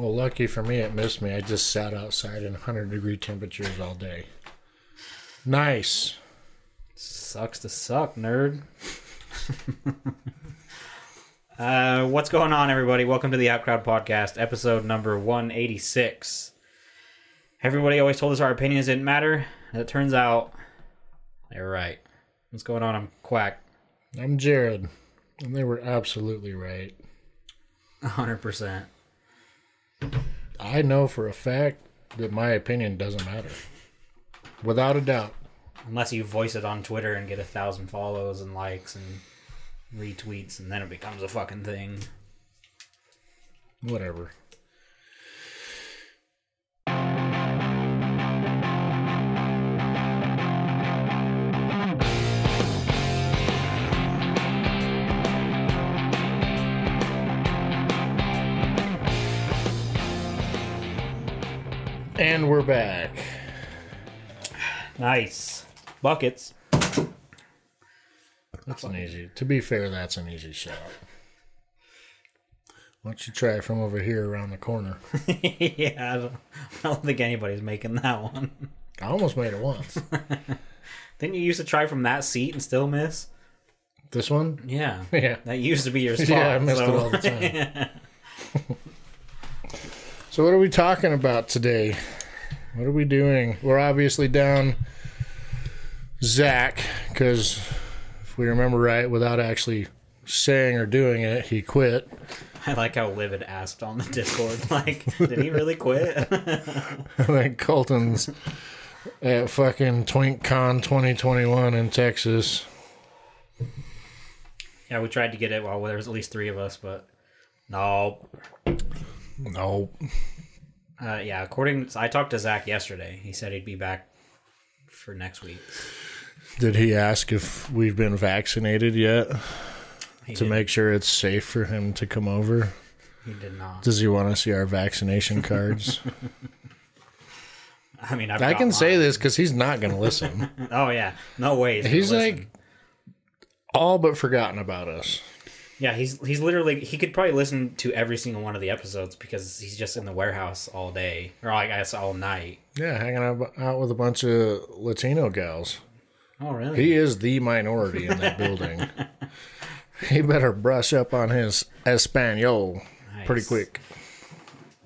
Well, lucky for me, it missed me. I just sat outside in 100 degree temperatures all day. Nice. Sucks to suck, nerd. uh, what's going on, everybody? Welcome to the Outcrowd Podcast, episode number 186. Everybody always told us our opinions didn't matter. It turns out they're right. What's going on? I'm Quack. I'm Jared, and they were absolutely right. 100%. I know for a fact that my opinion doesn't matter. Without a doubt. Unless you voice it on Twitter and get a thousand follows and likes and retweets, and then it becomes a fucking thing. Whatever. And we're back. Nice. Buckets. That's an easy. To be fair, that's an easy shot. Why don't you try it from over here around the corner? yeah, I don't, I don't think anybody's making that one. I almost made it once. Didn't you used to try from that seat and still miss? This one? Yeah. Yeah. That used to be your spot. Yeah, I missed so- it all the time. So, what are we talking about today? What are we doing? We're obviously down Zach because if we remember right, without actually saying or doing it, he quit. I like how Livid asked on the Discord, like, did he really quit? I think Colton's at fucking TwinkCon 2021 in Texas. yeah, we tried to get it while there was at least three of us, but no. No, Uh, yeah, according I talked to Zach yesterday. He said he'd be back for next week. did he ask if we've been vaccinated yet He to did, make sure it's safe for him to come over? he did not. Does he want to see our vaccination cards? I mean, I've I can say this because he's not going to listen. Oh yeah, no way. gonna He's like all but forgotten about us. Yeah, he's he's literally he could probably listen to every single one of the episodes because he's just in the warehouse all day or I guess all night. Yeah, hanging out, out with a bunch of Latino gals. Oh really? He is the minority in that building. he better brush up on his Espanol pretty quick.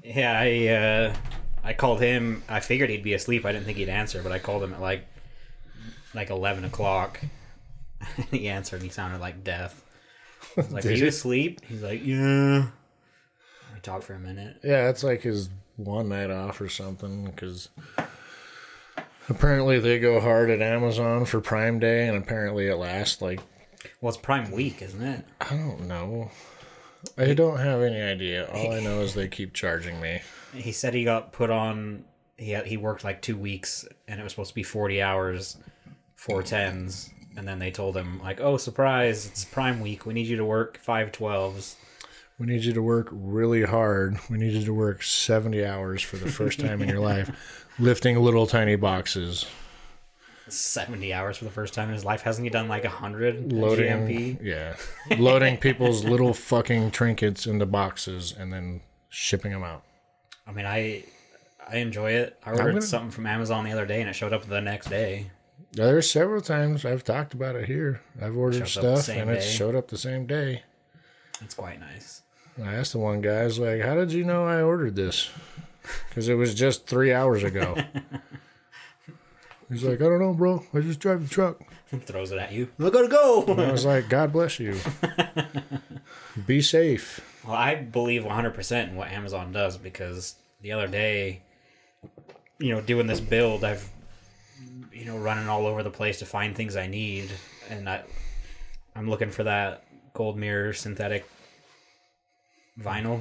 Yeah, I uh, I called him. I figured he'd be asleep. I didn't think he'd answer, but I called him at like like eleven o'clock. he answered. and He sounded like death. Like, "Are you asleep?" He's like, "Yeah." We talked for a minute. Yeah, it's like his one night off or something because apparently they go hard at Amazon for Prime Day and apparently it lasts like Well, it's Prime Week, isn't it? I don't know. I don't have any idea. All I know is they keep charging me. He said he got put on. He had, he worked like two weeks, and it was supposed to be forty hours, four tens, and then they told him like, "Oh, surprise! It's Prime Week. We need you to work five twelves. We need you to work really hard. We need you to work 70 hours for the first time in your life, lifting little tiny boxes, Seventy hours for the first time in his life. Hasn't he done like a hundred loading, GMP? yeah, loading people's little fucking trinkets into boxes and then shipping them out. I mean, I I enjoy it. I ordered gonna- something from Amazon the other day, and it showed up the next day. There's several times I've talked about it here. I've ordered stuff and it day. showed up the same day. It's quite nice. I asked the one guy, I was like, "How did you know I ordered this?" Because it was just three hours ago. He's like, "I don't know, bro. I just drive the truck." Throws it at you. I gotta go. I was like, God bless you. Be safe. Well, I believe 100% in what Amazon does because the other day, you know, doing this build, I've, you know, running all over the place to find things I need. And I, I'm looking for that gold mirror synthetic vinyl.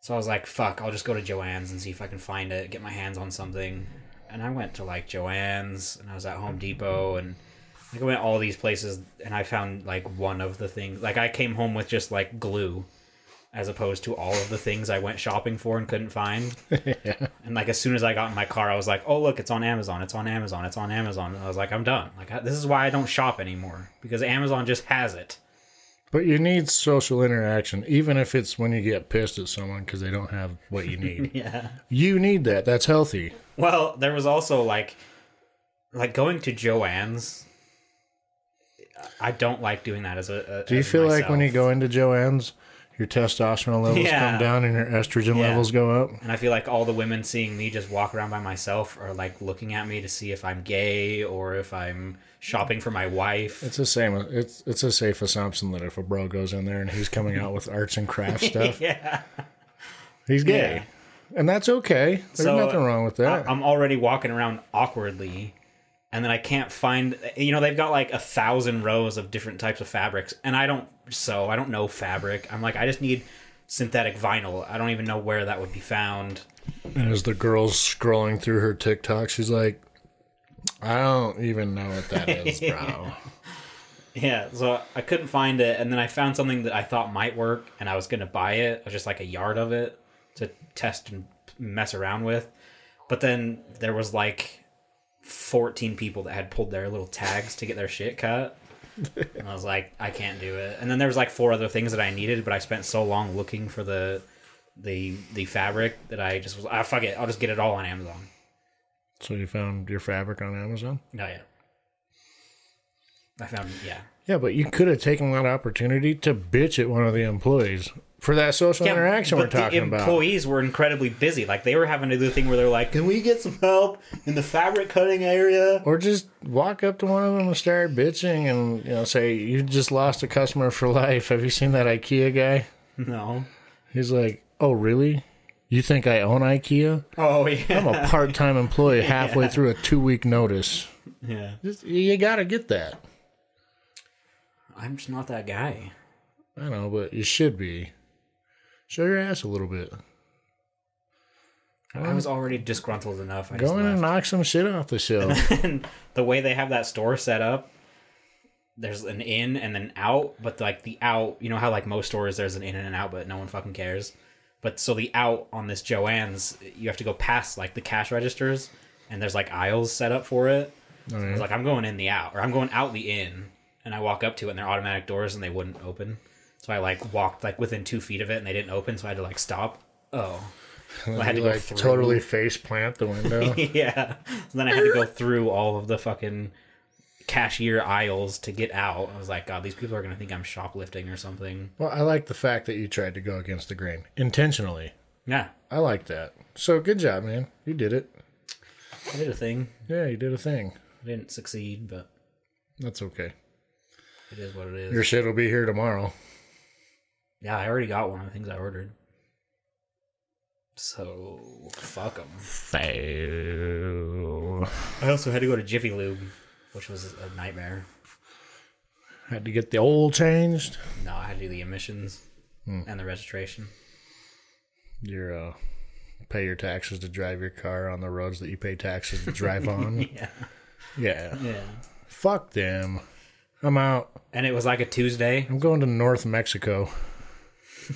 So I was like, fuck, I'll just go to Joann's and see if I can find it, get my hands on something. And I went to like Joann's and I was at Home Depot and like I went all these places and I found like one of the things. Like I came home with just like glue as opposed to all of the things I went shopping for and couldn't find. And like as soon as I got in my car, I was like, "Oh look, it's on Amazon! It's on Amazon! It's on Amazon!" And I was like, "I'm done. Like I, this is why I don't shop anymore because Amazon just has it. But you need social interaction, even if it's when you get pissed at someone because they don't have what you need. Yeah. you need that. That's healthy. Well, there was also like, like going to Joann's. I don't like doing that as a. a Do you feel like when you go into Joann's, your testosterone levels Yeah. come down and your estrogen Yeah. levels go up? And I feel like all the women seeing me just walk around by myself are like looking at me to see if I'm gay or if I'm shopping for my wife. It's the same. It's it's a safe assumption that if a bro goes in there and he's coming out with arts and crafts stuff, yeah. he's gay, and that's okay. There's So, nothing wrong with that. I- I'm already walking around awkwardly, and then I can't find. You know, they've got like a thousand rows of different types of fabrics, and I don't sew. I don't know fabric. I'm like, I just need synthetic vinyl. I don't even know where that would be found. And as the girl's scrolling through her TikTok, she's like, I don't even know what that is, bro. Yeah, so I couldn't find it, and then I found something that I thought might work, and I was gonna buy it, I was just like a yard of it to test and mess around with. But then there was like 14 people that had pulled their little tags to get their shit cut. And I was like, I can't do it. And then there was like four other things that I needed, but I spent so long looking for the the the fabric that I just was ah fuck it, I'll just get it all on Amazon. So you found your fabric on Amazon? No, yeah. I found yeah. Yeah, but you could have taken that opportunity to bitch at one of the employees for that social interaction we're talking the about. employees were incredibly busy. Like they were having to do the thing where they're like, "Can we get some help in the fabric cutting area?" Or just walk up to one of them and start bitching and you know say you just lost a customer for life. Have you seen that IKEA guy? No. He's like, "Oh, really? You think I own IKEA? Oh yeah. I'm a part-time employee halfway through a two-week notice. yeah. Just, you got to get that. I'm just not that guy. I know, but you should be. Show your ass a little bit. I was already disgruntled enough. I Go in and knock some shit off the shelf. and the way they have that store set up, there's an in and then out, but like the out, you know how like most stores there's an in and an out, but no one fucking cares. But so the out on this Joann's, you have to go past like the cash registers, and there's like aisles set up for it. I was like, I'm going in the out, or I'm going out the in, and I walk up to it, and they're automatic doors, and they wouldn't open. So I like walked like within two feet of it, and they didn't open, so I had to like stop. Oh, I had to like through. totally face plant the window. yeah. So then I had to go through all of the fucking cashier aisles to get out. I was like, God, these people are gonna think I'm shoplifting or something. well, I like the fact that you tried to go against the grain intentionally. Yeah, I like that. So good job, man. You did it. I did a thing. Yeah, you did a thing. I didn't succeed, but That's okay. it is what it is. Your shit will be here tomorrow. Yeah, I already got one of the things I ordered. So fuck them. Fail. I also had to go to Jiffy Lube, which was a nightmare. Had to get the oil changed. No, I had to do the emissions and the registration. Your uh, pay your taxes to drive your car on the roads that you pay taxes to drive on. Yeah, yeah. yeah. Fuck them. I'm out. And it was like a Tuesday, I'm going to North Mexico,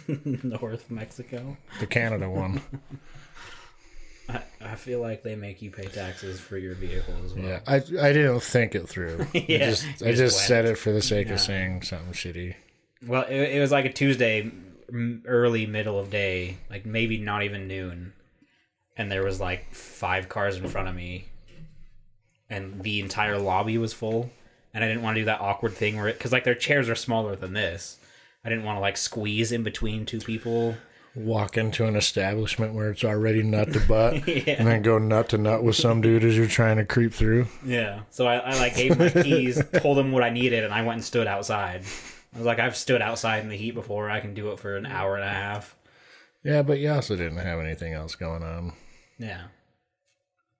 North Mexico. the Canada one. I, I feel like they make you pay taxes for your vehicle as well. Yeah, I I didn't think it through. I Yeah, just I just just said it for the sake Yeah. of saying something shitty. Well, it, it was like a Tuesday, early middle of day, like maybe not even noon, and there was like five cars in front of me, and the entire lobby was full, and I didn't want to do that awkward thing where it because like their chairs are smaller than this. I didn't want to like squeeze in between two people. Walk into an establishment where it's already nut to butt, Yeah. and then go nut to nut with some dude as you're trying to creep through. Yeah. So I, I like gave my keys, told them what I needed, and I went and stood outside. I was like, I've stood outside in the heat before. I can do it for an hour and a half. Yeah, but you also didn't have anything else going on. Yeah.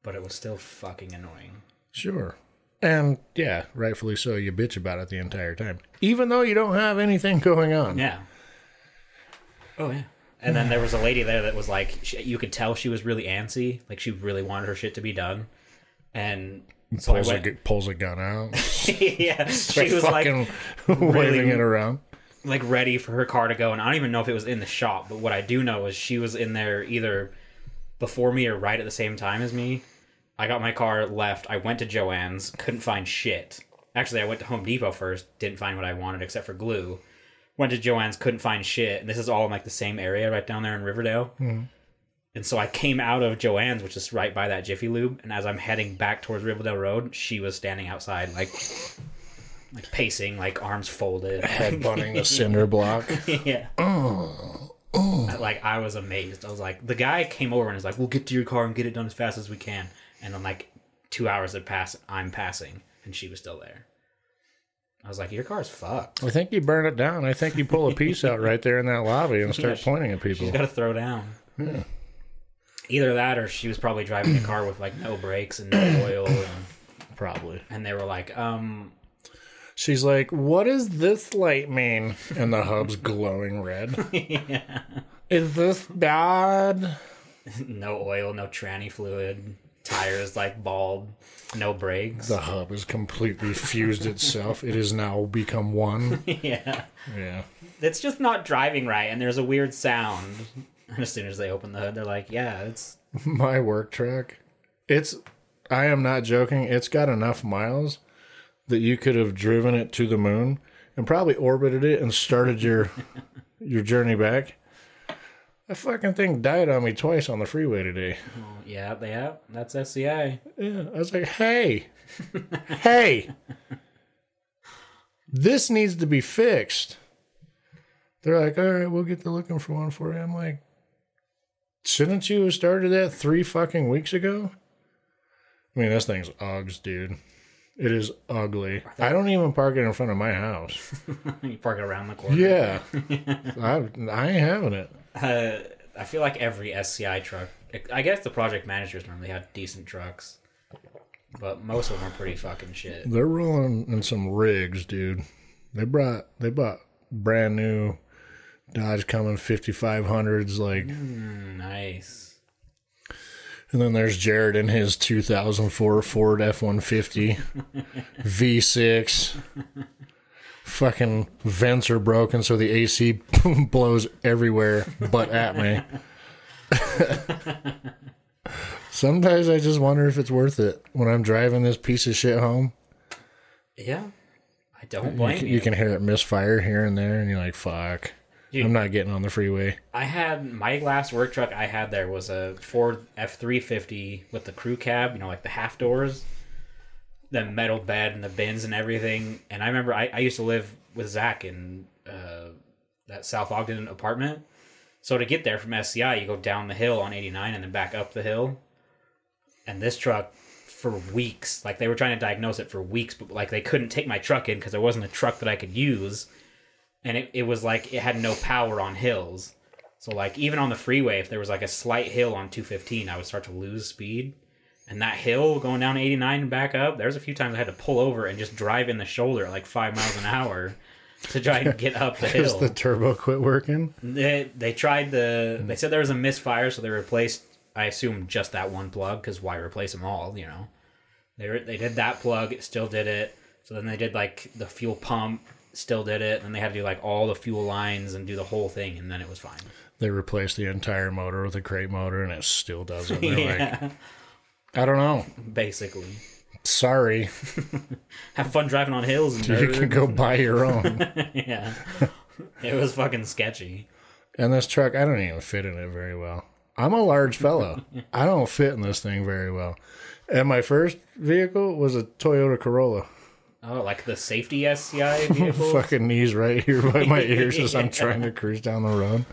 But it was still fucking annoying. Sure. And yeah, rightfully so. You bitch about it the entire time, even though you don't have anything going on. Yeah. Oh yeah. And then there was a lady there that was like, she, you could tell she was really antsy, like she really wanted her shit to be done. And so Pulls, a, went, gu- pulls a gun out, yeah, she was like, fucking waving it around. like ready for her car to go, and I don't even know if it was in the shop. But what I do know is she was in there either before me or right at the same time as me. I got my car left. I went to Joann's, couldn't find shit. Actually, I went to Home Depot first, didn't find what I wanted except for glue. went to Joann's, couldn't find shit, and this is all in like the same area right down there in Riverdale. Hmm. And so I came out of Joann's, which is right by that Jiffy Lube, and as I'm heading back towards Riverdale Road, she was standing outside, like, like pacing, like arms folded. Headbutting the cinder block. yeah. I- Like I was amazed. I was like, the guy came over and was like, "We'll get to your car and get it done as fast as we can." And then like two hours had passed. I'm passing, and she was still there. I was like, "Your car's fucked. I think you burn it down. I think you pull a piece out right there in that lobby and start she- pointing at people. She's got to throw down." Yeah. Either that, or she was probably driving a car with like no brakes and no oil, and, Probably. and they were like, "Um, She's like, "What does this light mean?" And the hub's glowing red. Is this bad? no oil, no tranny fluid, tires like bald, no brakes." The hub has completely fused itself. It has now become one. yeah. Yeah. it's just not driving right and there's a weird sound and as soon as they open the hood they're like yeah it's My work truck. It's. I am not joking. It's got enough miles that you could have driven it to the moon and probably orbited it and started your your journey back. That fucking thing died on me twice on the freeway today. yeah yeah that's sci Yeah, I was like, hey, hey, this needs to be fixed. They're like, all right, we'll get to looking for one for you. I'm like, shouldn't you have started that three fucking weeks ago? I mean, this thing's Uggs, dude. It is ugly. I don't even park it in front of my house. you park it around the corner Yeah, I, I ain't having it. Uh, i feel like every sci truck i guess the project managers normally have decent trucks but most of them are pretty fucking shit. They're rolling in some rigs, dude. They brought they bought brand new Dodge Cummins 5500s like nice. and then there's Jared in his 2004 Ford F150 V6 fucking vents are broken so the AC blows everywhere but at me. Sometimes I just wonder if it's worth it when I'm driving this piece of shit home. yeah i don't You blame can, you, you can hear it misfire here and there, and you're like, "Fuck, Dude. I'm not getting on the freeway." I had my last work truck I had there was a Ford F three fifty with the crew cab, you know, like the half doors, the metal bed and the bins and everything. And I remember I, I used to live with Zach in uh, that South Ogden apartment. So to get there from SCI, you go down the hill on eighty nine and then back up the hill. And this truck, for weeks, like they were trying to diagnose it for weeks, but like they couldn't take my truck in because there wasn't a truck that I could use and it, it was like it had no power on hills. So like even on the freeway, if there was like a slight hill on 215, I would start to lose speed. And that hill going down 89 and back up, there's a few times I had to pull over and just drive in the shoulder like five miles an hour to try and get up the hill. the turbo quit working. They they tried the hmm. they said there was a misfire, so they replaced I assume just that one plug because why replace them all? You know, they re- they did that plug, it still did it. So then they did like the fuel pump, still did it. And they had to do like all the fuel lines and do the whole thing, and then it was fine. They replaced the entire motor with a crate motor, and it still doesn't. They're like, yeah, I don't know. basically. Sorry, Have fun driving on hills and you can go buy your own. yeah. It was fucking sketchy. and this truck, I don't even fit in it very well. I'm a large fellow. I don't fit in this thing very well. And my first vehicle was a Toyota Corolla. Oh, like the safety SCI vehicle. Fucking knees right here by my ears as I'm trying to cruise down the road.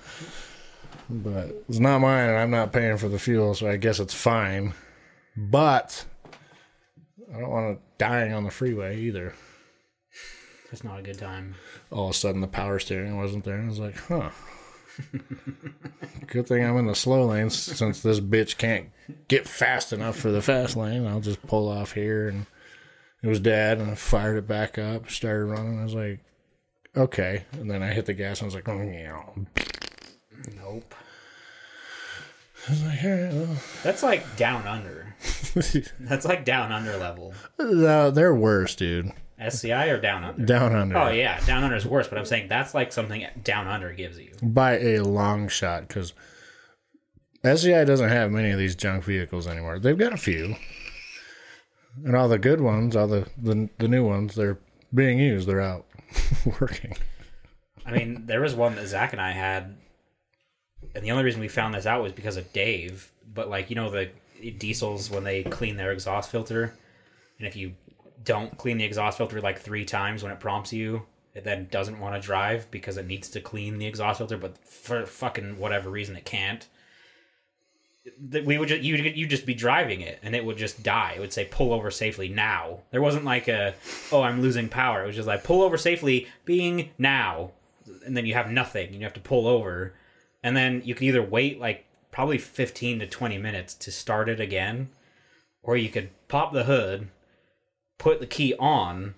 But it's not mine, and I'm not paying for the fuel, so I guess it's fine. But I don't want to dying on the freeway either. It's not a good time. All of a sudden, the power steering wasn't there. I was like, huh. Good thing I'm in the slow lane since this bitch can't get fast enough for the fast lane. I'll just pull off here, and it was dad, and I fired it back up, started running. I was like, okay, and then I hit the gas. and I was like, oh yeah. Nope. I was like, all right, well. That's like down under. That's like down under level. no, they're worse, dude. SCI or down under? Down under Oh yeah, down under is worse. But I'm saying that's like something down under gives you. by a long shot because SCI doesn't have many of these junk vehicles anymore. They've got a few, and all the good ones, all the the, the new ones, they're being used. They're out working. I mean, there was one that Zach and I had, and the only reason we found this out was because of Dave. But like you know the diesels when they clean their exhaust filter, and if you don't clean the exhaust filter like three times when it prompts you, it then doesn't want to drive because it needs to clean the exhaust filter, but for fucking whatever reason it can't. That we would just you you just be driving it and it would just die. It would say pull over safely now. There wasn't like a oh I'm losing power. It was just like pull over safely being now, and then you have nothing. You have to pull over, and then you can either wait like probably fifteen to twenty minutes to start it again, or you could pop the hood, put the key on,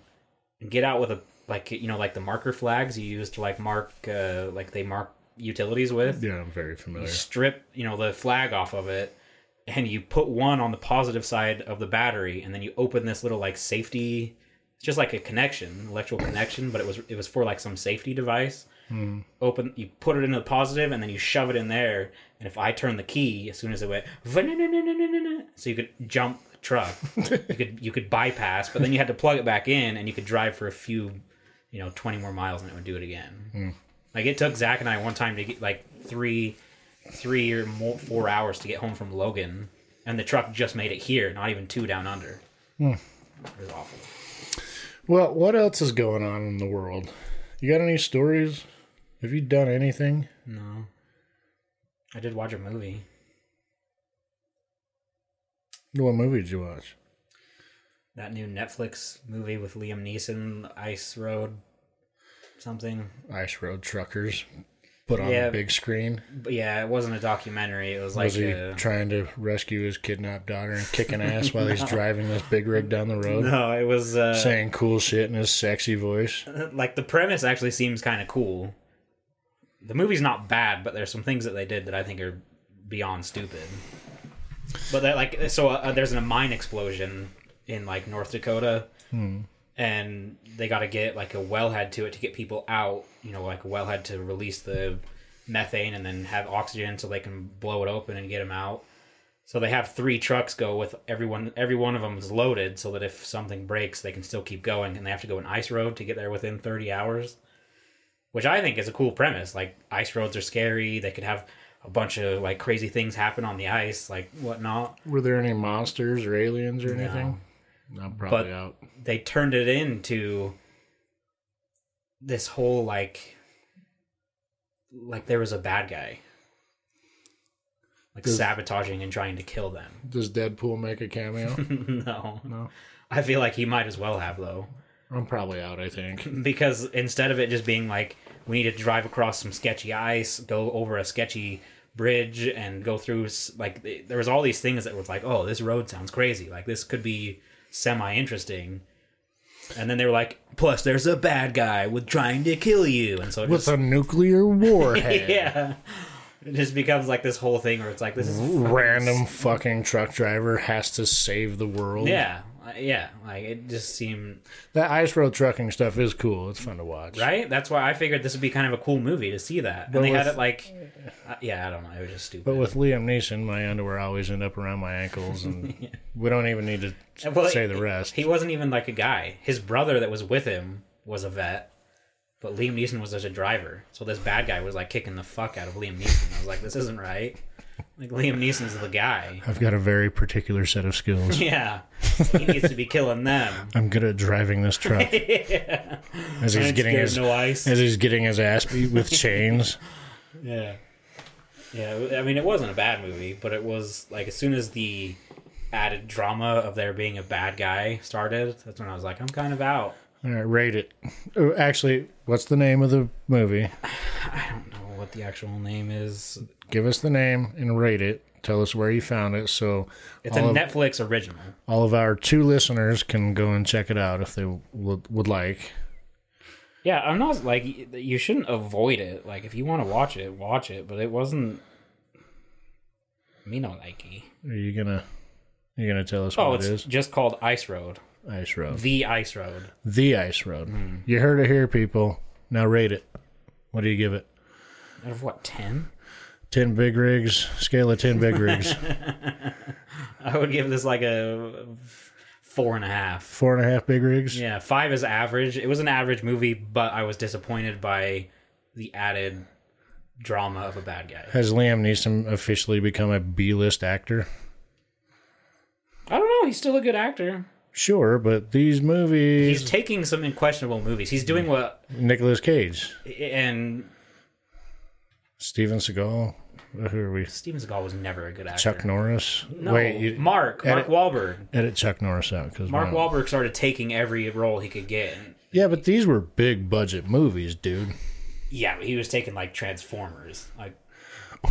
and get out with a like you know like the marker flags you use to like mark uh, like they mark utilities with. Yeah, I'm very familiar. You strip you know the flag off of it, and you put one on the positive side of the battery, and then you open this little like safety. It's just like a connection, electrical connection, but it was it was for like some safety device. Mm-hmm. Open, you put it into the positive, and then you shove it in there. And if I turn the key, as soon as it went, so you could jump the truck, you could you could bypass, but then you had to plug it back in, and you could drive for a few, you know, twenty more miles, and it would do it again. Hmm. Like it took Zach and I one time to get like three, three or more, four hours to get home from Logan, and the truck just made it here, not even two down under. Hmm. It was awful. Well, what else is going on in the world? You got any stories? Have you done anything? No, I did watch a movie. What movie did you watch? That new Netflix movie with Liam Neeson, Ice Road, something. Ice Road Truckers. Put on Yeah. the big screen. But yeah, it wasn't a documentary. It was like Was he a, trying to rescue his kidnapped daughter and kicking ass while he's driving this big rig down the road? no, it was uh, Saying cool shit in his sexy voice. like the premise actually seems kind of cool. The movie's not bad, but there's some things that they did that I think are beyond stupid. But that like so uh, there's a mine explosion in like North Dakota, and they got to get like a wellhead to it to get people out. You know, like a wellhead to release the methane and then have oxygen so they can blow it open and get them out. So they have three trucks go with everyone. Every one of them is loaded, so that if something breaks, they can still keep going, and they have to go an ice road to get there within thirty hours. Which I think is a cool premise. Like ice roads are scary. They could have a bunch of like crazy things happen on the ice, like whatnot. Were there any monsters or aliens or anything? No, I'm probably But- out. They turned it into this whole like, like there was a bad guy, like Does- sabotaging and trying to kill them. Does Deadpool make a cameo? no, no. I feel like he might as well have though. I'm probably out, I think. because instead of it just being like we need to drive across some sketchy ice, go over a sketchy bridge, and go through like there was all these things that was like, oh, this road sounds crazy. Like this could be semi interesting. And then they were like, plus there's a bad guy with trying to kill you, and so it With just, a nuclear warhead. yeah, it just becomes like this whole thing where it's like this is Random fucking truck driver has to save the world. yeah, yeah. Like it just seemed That ice road trucking stuff is cool. It's fun to watch. right. That's why I figured this would be kind of a cool movie to see that. And But they had it like, uh, yeah, I don't know. It was just stupid. But with Liam Neeson, my underwear always end up around my ankles, and we don't even need to Well, say the rest. He wasn't even like a guy. His brother that was with him was a vet, but Liam Neeson was just a driver. So this bad guy was like kicking the fuck out of Liam Neeson. I was like, this isn't right. Like Liam Neeson's the guy. I've got a very particular set of skills. Yeah, he needs to be killing them. I'm good at driving this truck yeah. as he's getting his no ice. as he's getting his ass beat with chains. Yeah. Yeah, I mean, it wasn't a bad movie, but it was like as soon as the added drama of there being a bad guy started, that's when I was like, I'm kind of out. All right, rate it. Oh, actually, what's the name of the movie? I don't know what the actual name is. Give us the name and rate it. Tell us where you found it, so It's a of, Netflix original. all of our two listeners can go and check it out if they would, would like. Yeah, I'm not like you shouldn't avoid it. Like if you want to watch it, watch it. But it wasn't me no likey. Are you gonna you gonna tell us Oh, what it's it is? just called Ice Road, Ice Road. the Ice Road. The Ice Road. Hmm. You heard it here, people. Now rate it. What do you give it? Out of what ten? Ten big rigs. Scale of ten big rigs. I would give this like a four and a half. Four and a half big rigs. Yeah, five is average. It was an average movie, but I was disappointed by the added drama of a bad guy. Has Liam Neeson officially become a B-list actor? I don't know. He's still a good actor. Sure, but these movies, He's taking some questionable movies. He's doing what Nicolas Cage, and Steven Seagal, who are we? Steven Seagal was never a good actor. Chuck Norris. No, Wait, you Mark, Mark edit- Wahlberg. edit Chuck Norris out because Mark Wahlberg started taking every role he could get. Yeah, but these were big budget movies, dude. Yeah, but he was taking like Transformers. Like,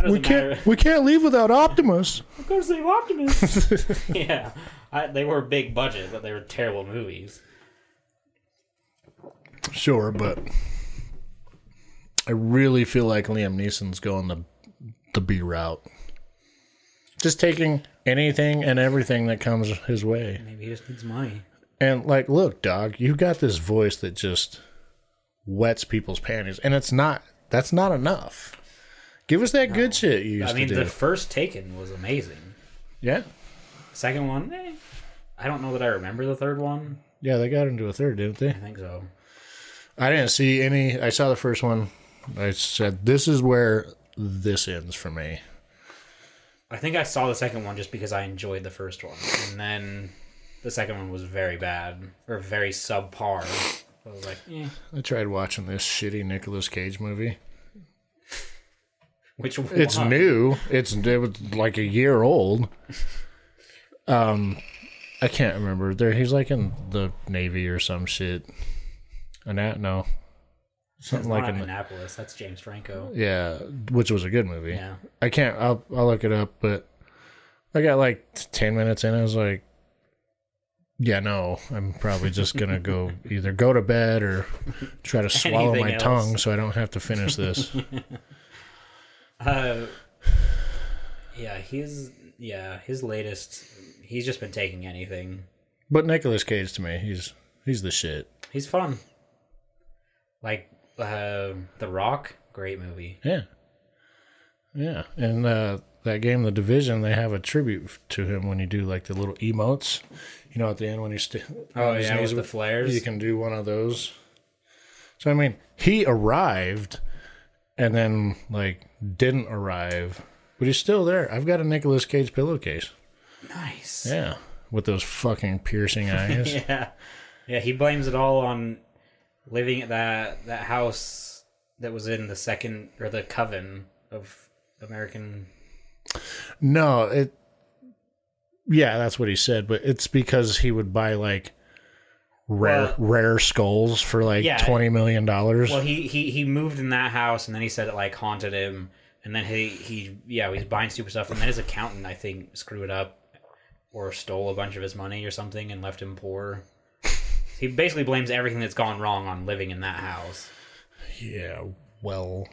We can't matter. we can't leave without Optimus. Of course, they Optimus. yeah, I, they were big budget, but they were terrible movies. Sure, but I really feel like Liam Neeson's going the the B route. Just taking anything and everything that comes his way. Maybe he just needs money. And like, look, dog, you got this voice that just wets people's panties, and it's not. That's not enough. Give us that good shit you used I mean, to do. the first Taken was amazing. yeah, Second one, eh, I don't know that I remember the third one. yeah, they got into a third, didn't they? I think so. I didn't see any. I saw the first one. I said, "This is where this ends for me." I think I saw the second one just because I enjoyed the first one, and then the second one was very bad or very subpar. I was like, eh. I tried watching this shitty Nicolas Cage movie. which one? It's new. It's it was like a year old. Um, I can't remember. There, he's like in the Navy or some shit. And that no, something like in Annapolis. That's James Franco. yeah, which was a good movie. Yeah. I can't. I'll I'll look it up, but I got like ten minutes in. I was like, yeah, no, I'm probably just gonna go either go to bed or try to swallow my else. tongue so I don't have to finish this. Uh, yeah, he's yeah his latest. He's just been taking anything. but Nicolas Cage to me, he's he's the shit. He's fun. Like uh, The Rock, great movie. Yeah. Yeah. And uh, that game, The Division, they have a tribute to him when you do like the little emotes. You know, at the end when he's st- Oh yeah, with the flares. You can do one of those. So, I mean, he arrived and then like didn't arrive, but he's still there. I've got a Nicolas Cage pillowcase. Nice. Yeah. With those fucking piercing eyes. yeah, yeah. He blames it all on living at that that house that was in the second or the coven of American. No, it. Yeah, that's what he said, but it's because he would buy like rare Well- rare skulls for like Yeah. twenty million dollars. Well, he he he moved in that house, and then he said it like haunted him, and then he he yeah he's buying stupid stuff, and then his accountant I think screwed it up or stole a bunch of his money or something and left him poor. He basically blames everything that's gone wrong on living in that house. yeah, well,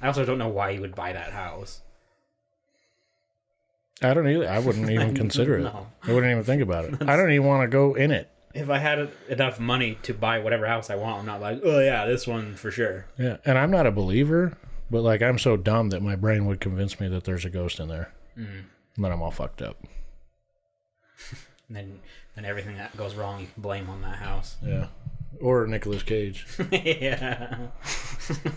I also don't know why he would buy that house. I don't either. I wouldn't even consider it. No. I wouldn't even think about it. I don't even want to go in it. If I had enough money to buy whatever house I want, I'm not like, oh yeah, this one for sure. Yeah, and I'm not a believer, but like I'm so dumb that my brain would convince me that there's a ghost in there. Mm. And then I'm all fucked up. And then then everything that goes wrong, you can blame on that house. Yeah. Or Nicolas Cage. yeah.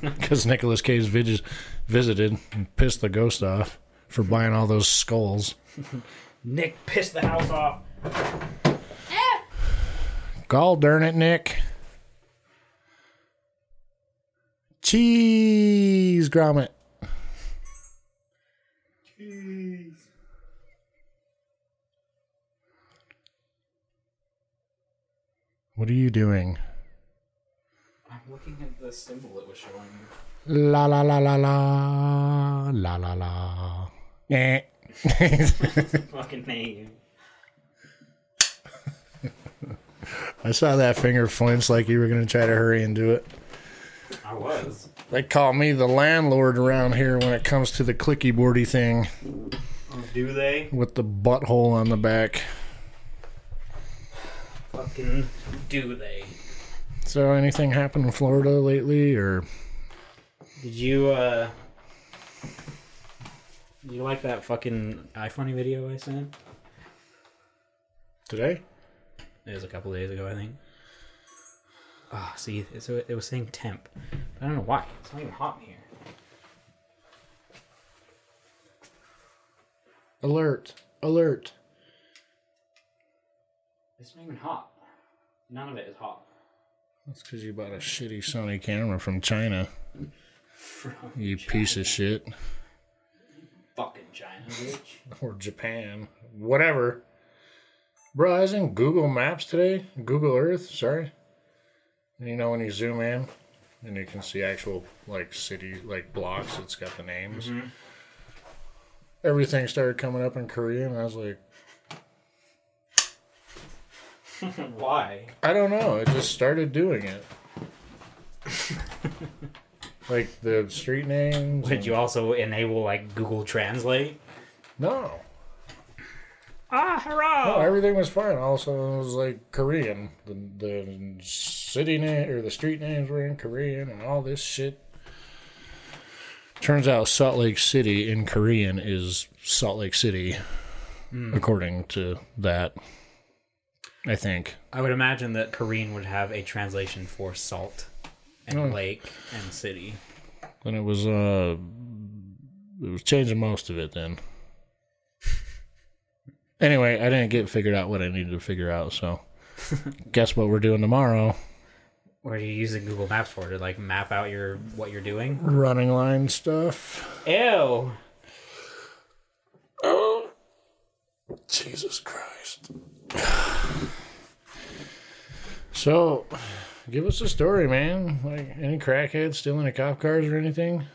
Because Nicolas Cage vis- visited and pissed the ghost off for buying all those skulls. Nick pissed the house off. Gall darn it, Nick. Cheese grommet. What are you doing? I'm looking at the symbol it was showing. La la la la la la la la. Eh. Fucking name. I saw that finger flinch like you were going to try to hurry and do it. I was. They call me the landlord around here when it comes to the clicky boardy thing Do they? with the butthole on the back. Fucking do they? So, anything happened in Florida lately, or Did you uh you like that fucking iFunny video I sent? today? It was a couple days ago, I think. Ah, see, it's, it was saying temp. I don't know why. It's not even hot in here. Alert! Alert! It's not even hot. None of it is hot. That's because you bought a shitty Sony camera from China. From You piece of shit. fucking China, bitch. Or Japan. Whatever. Bro, I was in Google Maps today. Google Earth, sorry. And you know when you zoom in and you can see actual like city like blocks, it's got the names. Mm-hmm. Everything started coming up in Korean. I was like, why? I don't know. I just started doing it. like the street names. Did you also enable like Google Translate? No. Ah, hurrah! No, everything was fine. Also, it was like Korean. The the city name or the street names were in Korean and all this shit. Turns out Salt Lake City in Korean is Salt Lake City, according to that. I think. I would imagine that Korean would have a translation for salt and Oh. lake and city. And it was uh, it was changing most of it then. Anyway, I didn't get figured out what I needed to figure out. So, guess what we're doing tomorrow? What are you using Google Maps for? To like map out your what you're doing? Running line stuff. Ew. Oh, Jesus Christ. So, give us a story, man. Like, any crackheads stealing a cop cars or anything?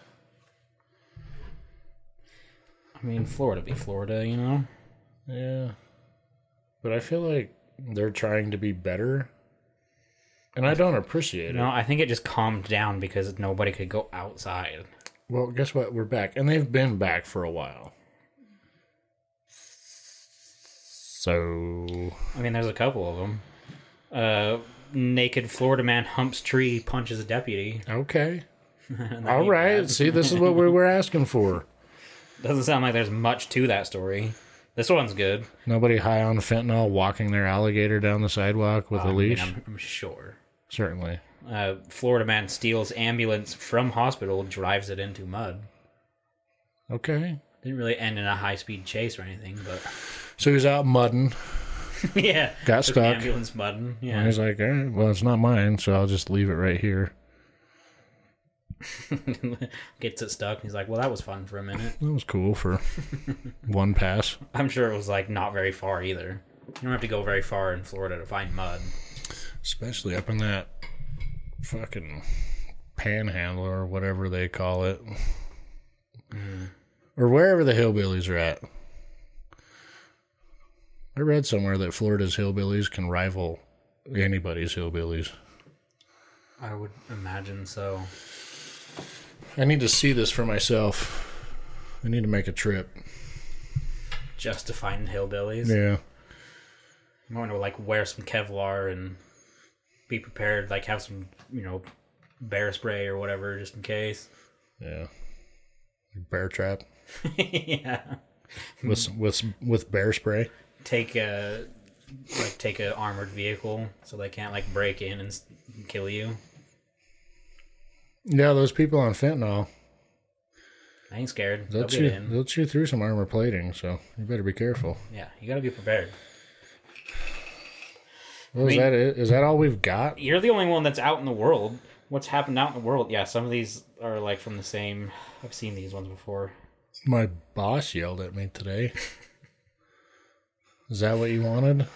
I mean, Florida be Florida, you know. Yeah. But I feel like they're trying to be better. And I don't appreciate it. No, I think it just calmed down because nobody could go outside. Well, guess what? We're back. And they've been back for a while. So, I mean, there's a couple of them. Uh, naked Florida man humps tree, punches a deputy. okay. All right. See, this is what we were asking for. Doesn't sound like there's much to that story. This one's good. Nobody high on fentanyl walking their alligator down the sidewalk with a mean, leash? I'm, I'm sure. Certainly. Uh, Florida man steals ambulance from hospital, drives it into mud. Okay. Didn't really end in a high speed chase or anything, but So he's out mudding. yeah, Got stuck. Ambulance mudding. And Yeah, he's like, all right, well, it's not mine, so I'll just leave it right here. gets it stuck. He's like, "Well, that was fun for a minute." That was cool for one pass. I'm sure it was like not very far either. You don't have to go very far in Florida to find mud. Especially up in that fucking panhandle or whatever they call it. Mm. Or wherever the hillbillies are at. I read somewhere that Florida's hillbillies can rival anybody's hillbillies. I would imagine so. I need to see this for myself. I need to make a trip. Just to find hillbillies. Yeah. I'm going to like wear some Kevlar and be prepared. Like have some, you know, bear spray or whatever, just in case. Yeah. Bear trap yeah. with some- with with bear spray. Take a like take a armored vehicle so they can't like break in and kill you. Yeah, those people on fentanyl, I ain't scared. they'll They'll chew, they'll chew through some armor plating, so you better be careful. Yeah, you got to be prepared. Well, is mean- that it? Is that all we've got? You're the only one that's out in the world. What's happened out in the world? Yeah, some of these are like from the same. I've seen these ones before. My boss yelled at me today. Is that what you wanted?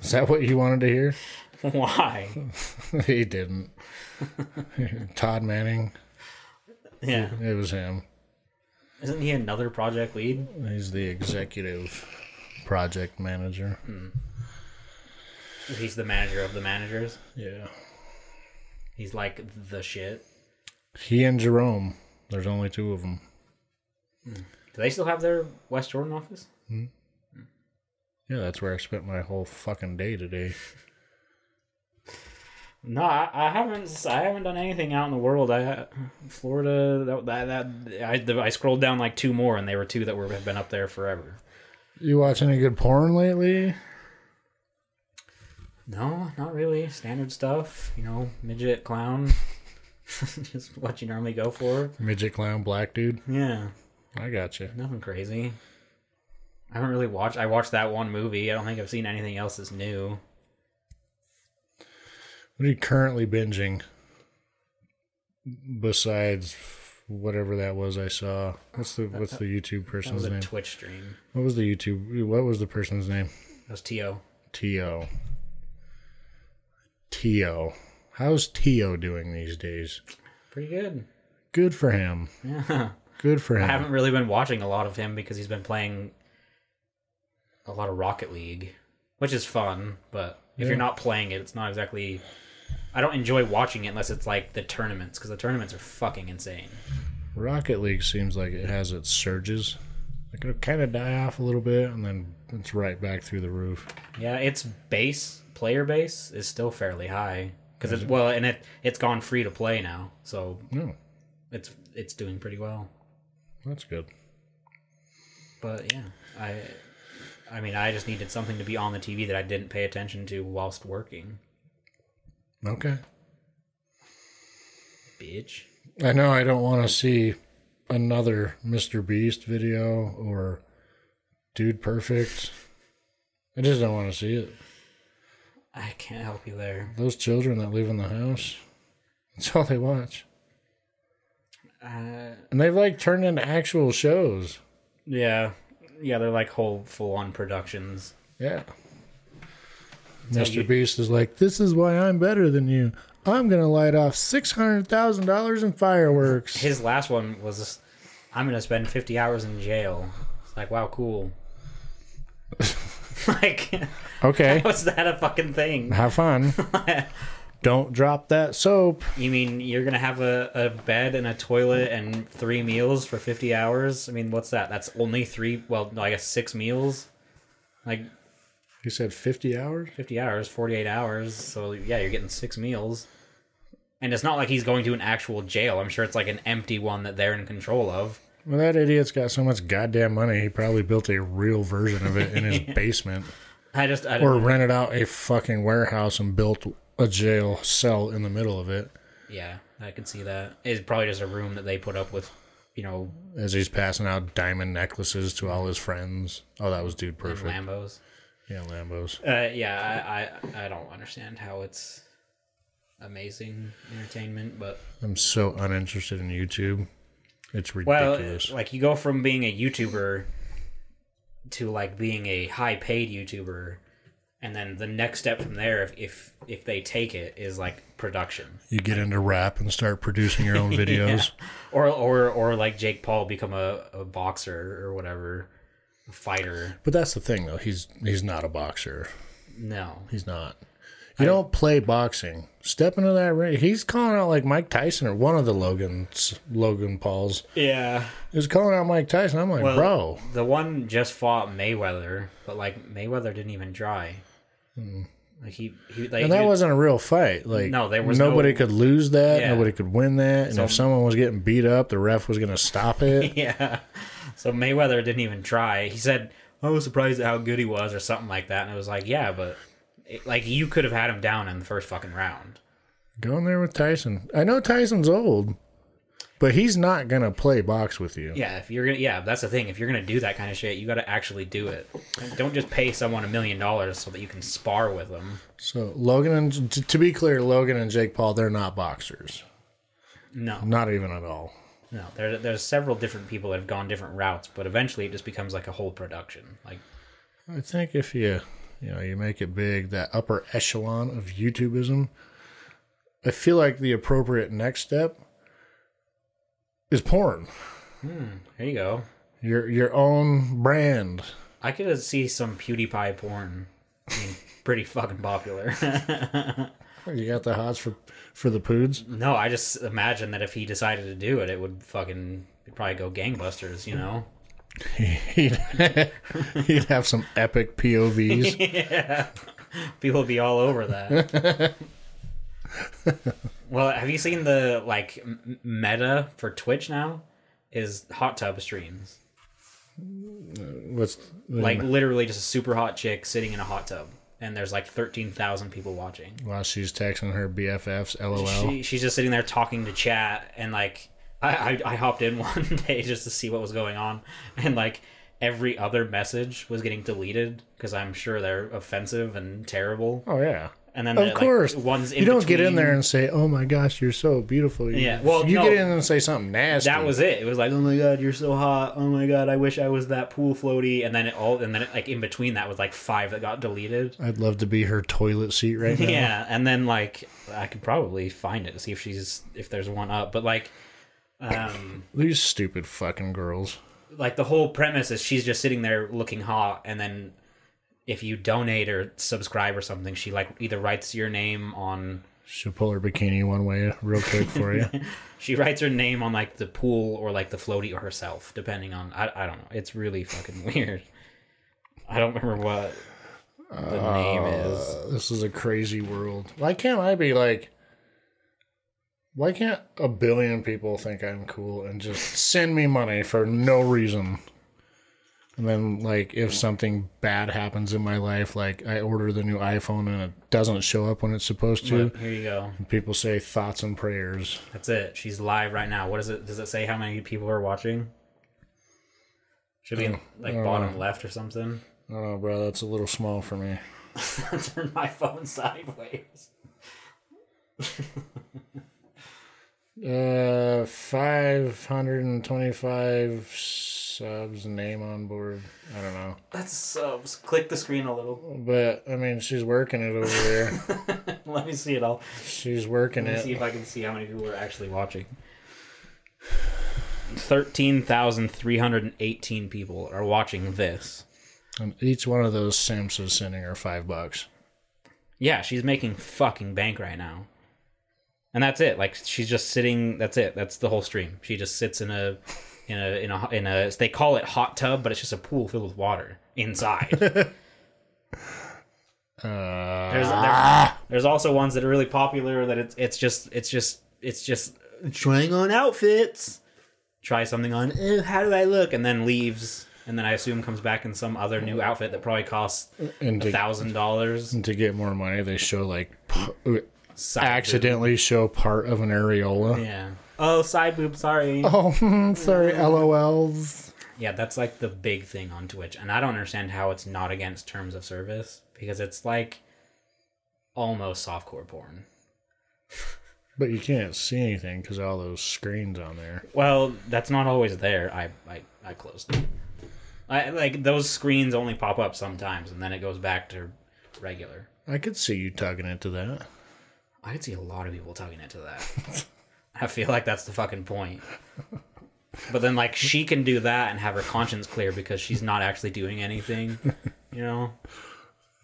Is that what you wanted to hear? Why? he didn't. Todd Manning. Yeah, It was him. isn't he another project lead? He's the executive project manager. Hmm. He's the manager of the managers. Yeah. He's like the shit. He and Jerome. There's only two of them. Hmm. Do they still have their West Jordan office? Hmm? Yeah, that's where I spent my whole fucking day today. No, I, I haven't. I haven't done anything out in the world. I Florida. That that, that I, the, I scrolled down like two more, and they were two that were have been up there forever. You watch any good porn lately? No, not really. Standard stuff. You know, midget clown. Just what you normally go for. Midget clown, black dude. Yeah, I got you. nothing crazy. I haven't really watched. I watched that one movie. I don't think I've seen anything else that's new. What are you currently binging? Besides whatever that was I saw. What's the what's the YouTube That was person's a name? Twitch stream. What was the YouTube? What was the person's name? That was T.O. Tio. Tio. How's Tio doing these days? Pretty good. Good for him. Yeah. Good for him. I haven't really been watching a lot of him because he's been playing a lot of Rocket League, which is fun. But if Yeah. you're not playing it, it's not exactly. I don't enjoy watching it unless it's like the tournaments because the tournaments are fucking insane. Rocket League seems like it has its surges. Like it'll kind of die off a little bit, and then it's right back through the roof. Yeah, its base player base is still fairly high because it's well, and it it's gone free to play now, so No, it's it's doing pretty well. that's good. But yeah, I I mean, I just needed something to be on the TV that I didn't pay attention to whilst working. Okay. Bitch. I know I don't want to see another Mr. Beast video or Dude Perfect. I just don't want to see it. I can't help you there. Those children that live in the house, that's all they watch. Uh, And they've like turned into actual shows. yeah, yeah, they're like whole full on productions. Yeah. Mr. you- Beast is like, this is why I'm better than you. I'm going to light off $600,000 in fireworks. His last one was, "I'm gonna spend 50 hours in jail." It's like, wow, cool. like, Okay. what's that a fucking thing? Have fun. Don't drop that soap. You mean you're gonna have a, a bed and a toilet and three meals for 50 hours? I mean, what's that? That's only three. Well, no, I guess six meals. Like you said 50 hours? 50 hours, 48 hours. So yeah, you're getting six meals. And it's not like he's going to an actual jail. I'm sure it's like an empty one that they're in control of. Well, that idiot's got so much goddamn money, he probably built a real version of it in his basement. I just I Or don't. rented out a fucking warehouse and built a jail cell in the middle of it Yeah, I can see that. It's probably just a room that they put up with, you know, as he's passing out diamond necklaces to all his friends. Oh, that was Dude and Perfect. Lambos. Yeah, Lambos. Uh, yeah, I, I I don't understand how it's amazing entertainment, but I'm so uninterested in YouTube. It's well, ridiculous. like you go from being a YouTuber to like being a high paid YouTuber, and then the next step from there, if if if they take it, is like production, you get into rap and start producing your own videos. or or or like Jake Paul become a, a boxer or whatever, a fighter. But that's the thing, though. He's he's not a boxer. No, He's not. You don't play boxing. Step into that ring. He's calling out like Mike Tyson or one of the Logans, Logan Pauls. yeah. He's calling out Mike Tyson. I'm like, Well, bro, The one just fought Mayweather, but like Mayweather didn't even try. Mm. Like he, he like and that he- wasn't a real fight. Like, No, there was nobody no- could lose that. Yeah. Nobody could win that. And if someone was getting beat up, the ref was going to stop it. yeah. So Mayweather didn't even try. He said, "I was surprised at how good he was," or something like that. And it was like, yeah, but it, like you could have had him down in the first fucking round. Going there with Tyson. I know Tyson's old, but he's not going to play box with you. Yeah, if you're gonna, yeah, that's the thing. If you're gonna do that kind of shit, you got to actually do it. Don't just pay someone a million dollars so that you can spar with them. So Logan and t- to be clear, Logan and Jake Paul, they're not boxers. No, Not even at all. no. There, there's several different people that have gone different routes, but eventually it just becomes like a whole production. Like, I think if you you know you make it big, that upper echelon of YouTubeism, I feel like the appropriate next step is porn. Hmm, there you go. Your your own brand. I could see some PewDiePie porn being pretty fucking popular. You got the hots for for the poods. no, I just imagine that if he decided to do it, it would fucking it'd probably go gangbusters, you know? He'd, he'd have some epic POVs. yeah. People would be all over that. Well, have you seen the like m- meta for Twitch now? Is hot tub streams. Uh, what's Like literally just a super hot chick sitting in a hot tub. and there's like thirteen thousand people watching. While she's texting her BFFs, LOL. She, she's just sitting there talking to chat, and like I, I I hopped in one day just to see what was going on, and like every other message was getting deleted because I'm sure they're offensive and terrible. oh yeah. And then Of the, like, course. ones You don't get in there and say, "Oh my gosh, you're so beautiful." You- Yeah, well, you no. get in and say something nasty. that was it. It was like, oh my god, you're so hot. Oh my god, I wish I was that pool floaty. And then it all, and then it, like in between that was like five that got deleted. I'd love to be her toilet seat right now. Yeah, and then like I could probably find it to see if she's if there's one up. But like, um, These stupid fucking girls. like the whole premise is she's just sitting there looking hot, and then if you donate or subscribe or something, she like either writes your name on She'll pull her bikini one way real quick for you. she writes her name on like the pool or like the floaty or herself, depending on I, I don't know. It's really fucking weird. I don't remember what the name is. Uh, this is a crazy world. Why can't I be like? Why can't a billion people think I'm cool and just send me money for no reason? And then, like, if something bad happens in my life, like I order the new iPhone and it doesn't show up when it's supposed to, here you go. people say thoughts and prayers. That's it. She's live right now. What is it? Does it say how many people are watching? Should be in like bottom left or something. I don't know, bro. That's a little small for me. Turn my phone sideways. Uh, five hundred and twenty-five subs. Name on board. I don't know, That's subs. Click the screen a little. but I mean, she's working it over there. Let me see it all. she's working it. Let me see if I can see how many people are actually watching. Thirteen thousand three hundred and eighteen people are watching this. And each one of those simps is sending her five bucks. Yeah, she's making fucking bank right now. And that's it. Like she's just sitting. That's it. That's the whole stream. She just sits in a, in a, in a, in a. They call it hot tub, but it's just a pool filled with water inside. Uh, There's there, there's also ones that are really popular that it's it's just it's just it's just trying on outfits. Try something on. "Eh, how do I look? And then leaves. And then I assume comes back in some other new outfit that probably costs and a thousand dollars. and to get more money, they show like p- accidentally show part of an areola. Yeah. Oh, side boob. Sorry. Oh, sorry, LOLs. Yeah, that's like the big thing on Twitch, and I don't understand how it's not against terms of service because it's like almost softcore porn. But you can't see anything because all those screens on there. Well, that's not always there. I I, I closed it. I like those screens only pop up sometimes, and then it goes back to regular. I could see you tugging into that. I could see a lot of people tugging into that. I feel like that's the fucking point. But then, like, she can do that and have her conscience clear because she's not actually doing anything. You know?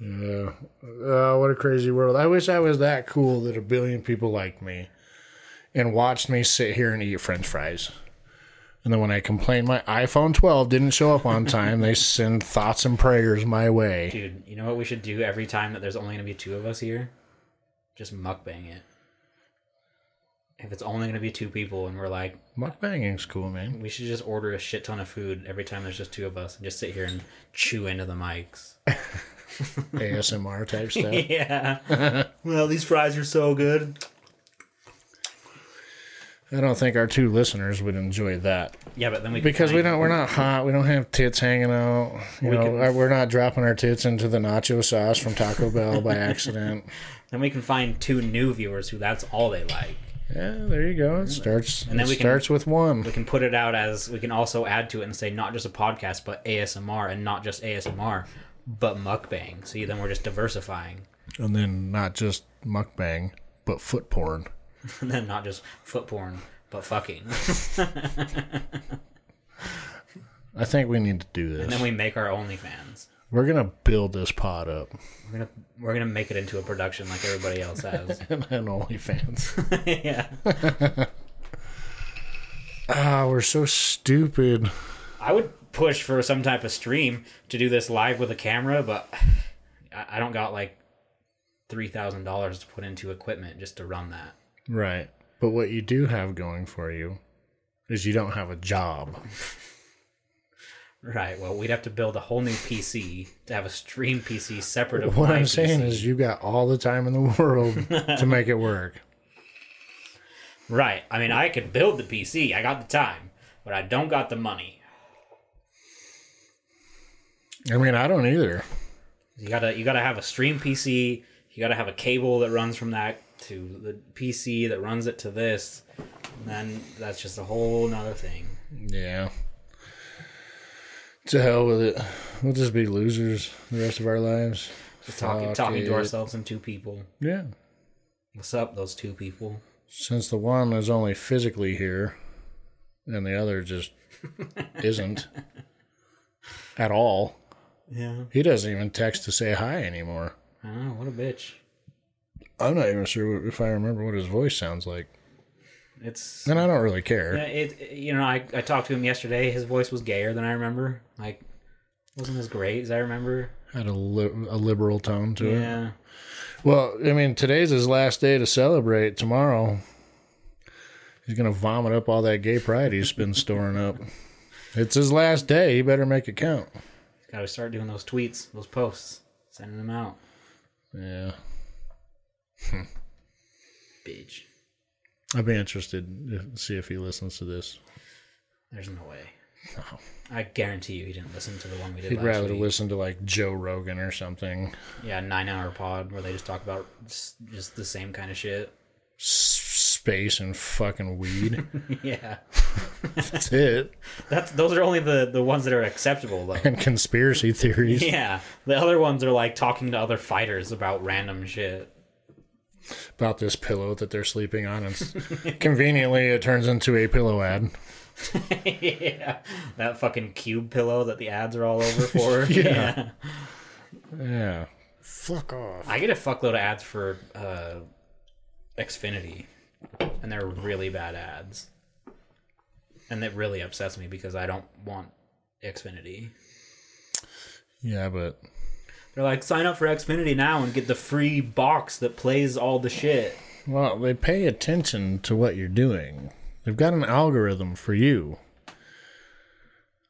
Yeah. Oh, what a crazy world. I wish I was that cool that a billion people liked me and watched me sit here and eat french fries. And then when I complained my iPhone 12 didn't show up on time, they send thoughts and prayers my way. Dude, you know what we should do every time that there's only gonna be two of us here? Just mukbang it. If it's only gonna be two people and we're like, Mukbanging's cool, man. we should just order a shit ton of food every time there's just two of us and just sit here and chew into the mics. ASMR type stuff. yeah. well, these fries are so good. I don't think our two listeners would enjoy that Yeah, but then we because we don't we're not hot. We don't have tits hanging out. You We know, we're not dropping our tits into the nacho sauce from Taco Bell by accident. Then we can find two new viewers who that's all they like. Yeah, there you go. It starts. And then it we can- starts with one. We can put it out as we can also add to it and say not just a podcast, but ASMR, and not just ASMR, but mukbang. So then we're just diversifying, And then not just mukbang, but foot porn. and then not just foot porn, but fucking. I think we need to do this. And then we make our OnlyFans. We're gonna build this pod up We're gonna we're gonna make it into a production like everybody else has. and OnlyFans. yeah, Ah, we're so stupid. I would push for some type of stream to do this live with a camera, but I, I don't got like three thousand dollars to put into equipment just to run that. Right. But what you do have going for you is you don't have a job. Right. Well, we'd have to build a whole new PC to have a stream PC separate of What I'm saying is, you've got all the time in the world to make it work. Right. I mean, I could build the PC. I got the time, but I don't got the money. I mean, I don't either. You gotta you gotta have a stream PC. You gotta have a cable that runs from that to the PC that runs it to this. And then that's just a whole nother thing. Yeah. To hell with it. We'll just be losers the rest of our lives. Talking Fuck talking to ourselves and two people. Yeah. What's up, those two people? Since the one is only physically here and the other just isn't at all, Yeah. he doesn't even text to say hi anymore. Oh, what a bitch. I'm not even sure if I remember what his voice sounds like. It's And I don't really care. Yeah, it, you know, I, I talked to him yesterday. His voice was gayer than I remember. Like, wasn't as great as I remember. Had a, li- a liberal tone to it. Yeah. Well, I mean, today's his last day to celebrate. Tomorrow, he's going to vomit up all that gay pride he's been storing up. It's his last day. He better make it count. Got to start doing those tweets, those posts, sending them out. Yeah. Bitch. I'd be interested to see if he listens to this. There's no way. No. I guarantee you he didn't listen to the one we did He'd rather week. listen to like Joe Rogan or something. Yeah, nine hour pod where they just talk about just the same kind of shit. Space and fucking weed. yeah. That's it. That's those are only the the ones that are acceptable though. And conspiracy theories. yeah. The other ones are like talking to other fighters about random shit. About this pillow that they're sleeping on. And conveniently, it turns into a pillow ad. yeah. That fucking cube pillow that the ads are all over for. Yeah. Yeah. Fuck off. I get a fuckload of ads for uh, Xfinity, and they're really bad ads. And that really upsets me because I don't want Xfinity. Yeah, but They're like, sign up for Xfinity now and get the free box that plays all the shit. Well, they pay attention to what you're doing. They've got an algorithm for you.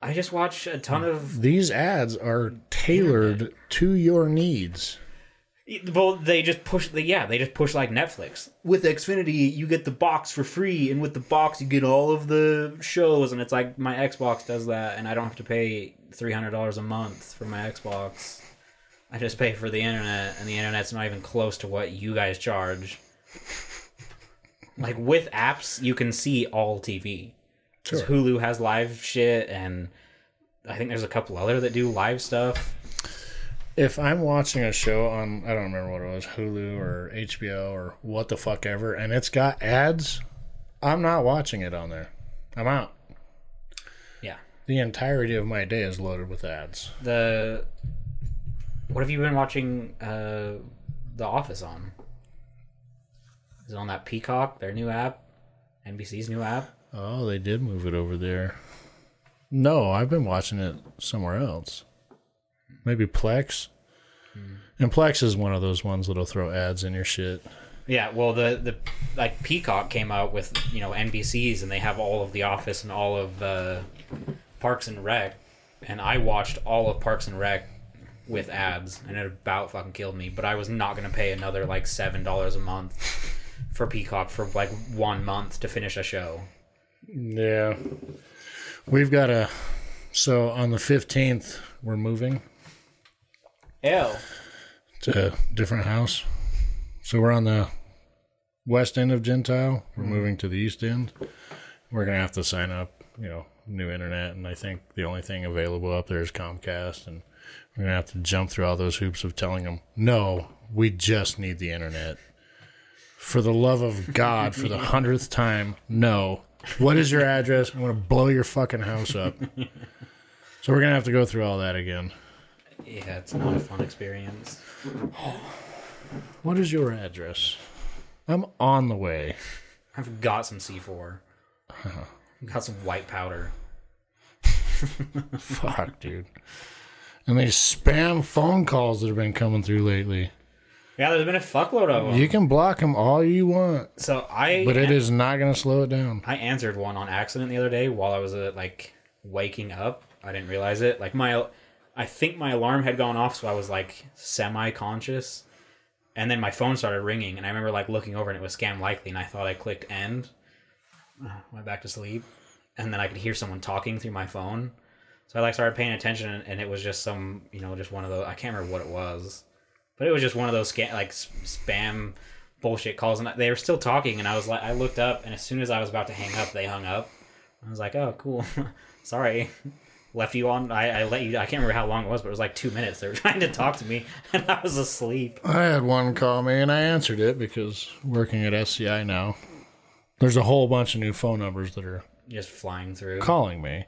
I just watch a ton of. These ads are tailored to your needs. Well, they just push. The, yeah, they just push like Netflix. With Xfinity, you get the box for free, and with the box, you get all of the shows. And it's like my Xbox does that, and I don't have to pay three hundred dollars a month for my Xbox. I just pay for the internet, and the internet's not even close to what you guys charge. Like with apps, you can see all TV. Sure. Hulu has live shit, and I think there's a couple other that do live stuff. If I'm watching a show on, I don't remember what it was, Hulu or HBO or what the fuck ever, and it's got ads, I'm not watching it on there. I'm out. Yeah. The entirety of my day is loaded with ads. the what have you been watching uh the office on is it on that peacock their new app nbc's new app Oh, they did move it over there. No, I've been watching it somewhere else. Maybe Plex. And Plex is one of those ones that'll throw ads in your shit. yeah well the the like peacock came out with you know nbc's and they have all of the office and all of uh parks and rec and i watched all of parks and rec with ads and it about fucking killed me but i was not going to pay another like seven dollars a month for peacock for like one month to finish a show Yeah. We've got a. So on the 15th, we're moving ew to a different house. So we're on the west end of Gentile. We're mm-hmm. moving to the east end. We're going to have to sign up, you know, new internet. And I think the only thing available up there is Comcast. And we're to have to jump through all those hoops of telling them, no, we just need the internet. For the love of God, for the hundredth time, no. What is your address? I'm to blow your fucking house up. So we're to have to go through all that again. Yeah, it's not a fun experience. What is your address? I'm on the way. I've got some C4. got some white powder. Fuck, dude. And these spam phone calls that have been coming through lately. Yeah, there's been a fuckload of them. You can block them all you want, so I, but it is not going to slow it down. I answered one on accident the other day while I was uh, like waking up. I didn't realize it. Like my, I think my alarm had gone off, so I was like semi-conscious, and then my phone started ringing, and I remember like looking over and it was scam likely, and I thought I clicked end. Uh, went back to sleep, and then I could hear someone talking through my phone. So I like started paying attention, and, it was just some, you know, just one of those. I can't remember what it was, but it was just one of those scam like spam bullshit calls, and they were still talking. And I was like, I looked up, and as soon as I was about to hang up, they hung up. I was like, oh, cool. Sorry. Left you on. I, I let you. I can't remember how long it was, but it was like two minutes. They were trying to talk to me, and I was asleep. I had one call me and I answered it because working at SCI now, there's a whole bunch of new phone numbers that are Just flying through. calling me.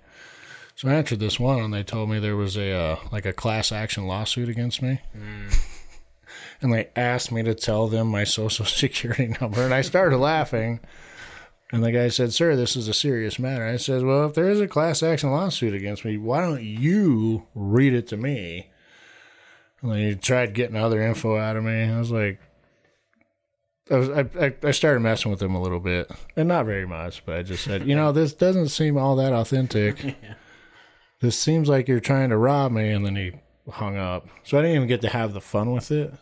So I answered this one and they told me there was a uh, like a class action lawsuit against me. And they asked me to tell them my social security number and I started laughing. And the guy said, "Sir, this is a serious matter." I said, "Well, if there is a class action lawsuit against me, why don't you read it to me?" And then he tried getting other info out of me. I was like, I, was, I, I- started messing with him a little bit, and not very much, but I just said, you know, this doesn't seem all that authentic. This seems like you're trying to rob me, and then he hung up. So I didn't even get to have the fun with it.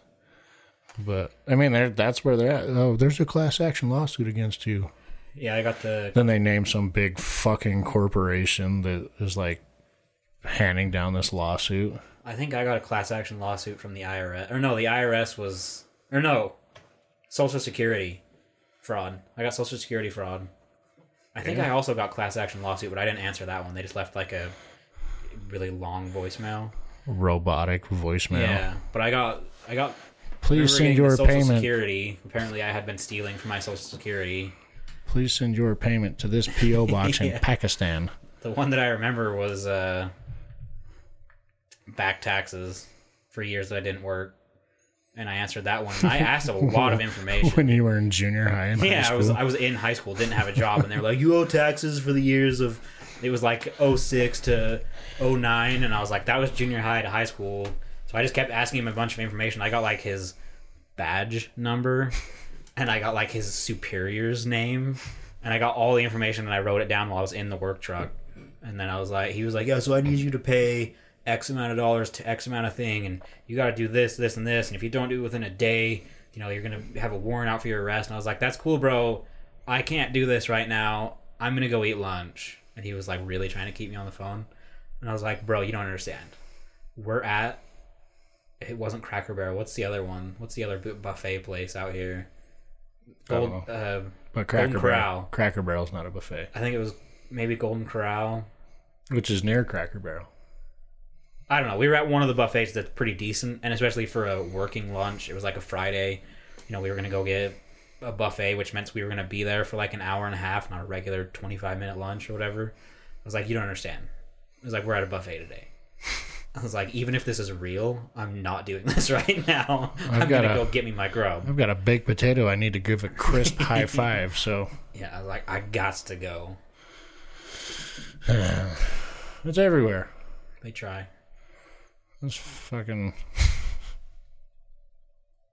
But I mean, that's where they're at. Oh, there's a class action lawsuit against you. Yeah, I got the. Then they name some big fucking corporation that is like handing down this lawsuit. I think I got a class action lawsuit from the IRS. Or no, the IRS was. Or no, Social Security fraud. I got Social Security fraud. I think I also got class action lawsuit, but I didn't answer that one. They just left like a really long voicemail. Robotic voicemail. Yeah, but I got I got. Please send your Social payment. Security. Apparently, I had been stealing from my Social Security. Please send your payment to this PO box in Pakistan. The one that I remember was uh, back taxes for years that I didn't work, and I answered that one. I asked a lot of information. When you were in junior high and Yeah, high I was I was in high school, didn't have a job, and they were like, "You owe taxes for the years of." It was like 06 to 09, and I was like, "That was junior high to high school." So I just kept asking him a bunch of information. I got like his badge number, and I got like his superior's name, and I got all the information, and I wrote it down while I was in the work truck. And then I was like, he was like, "Yeah, so I need you to pay X amount of dollars to X amount of thing, and you got to do this, this, and this, and if you don't do it within a day, you know, you're gonna have a warrant out for your arrest." And I was like, "That's cool, bro. I can't do this right now. I'm gonna go eat lunch." And he was like, really trying to keep me on the phone, and I was like, "Bro, you don't understand. We're at." It wasn't Cracker Barrel. What's the other one? What's the other buffet place out here? Gold. Oh. Uh, but Cracker Golden Barrel, Corral. Cracker Barrel's not a buffet, I think it was maybe Golden Corral. which is near Cracker Barrel. I don't know. We were at one of the buffets that's pretty decent, and especially for a working lunch, it was like a Friday. You know, we were gonna go get a buffet, which meant we were gonna be there for like an hour and a half, not a regular twenty-five minute lunch or whatever. I was like, you don't understand. It was like we're at a buffet today. I was like, even if this is real, I'm not doing this right now. I'm got gonna a- go get me my grub. I've got a baked potato. I need to give a crisp high five. So Yeah, I was like, I got to go. it's everywhere. They try. It's fucking.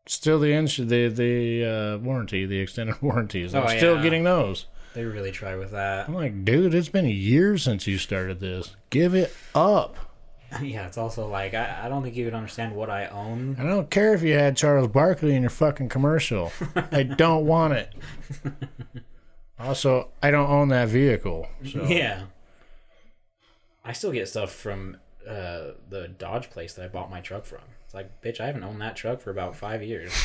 Still the ins- the the uh, warranty, the extended warranties. I'm Oh, still yeah. getting those. They really try with that. I'm like, dude, it's been years since you started this. Give it up. Yeah, it's also like I, I don't think you would understand what I own. I don't care if you had Charles Barkley in your fucking commercial. I don't want it. Also, I don't own that vehicle. So Yeah. I still get stuff from uh, the Dodge place that I bought my truck from. It's like, bitch, I haven't owned that truck for about five years.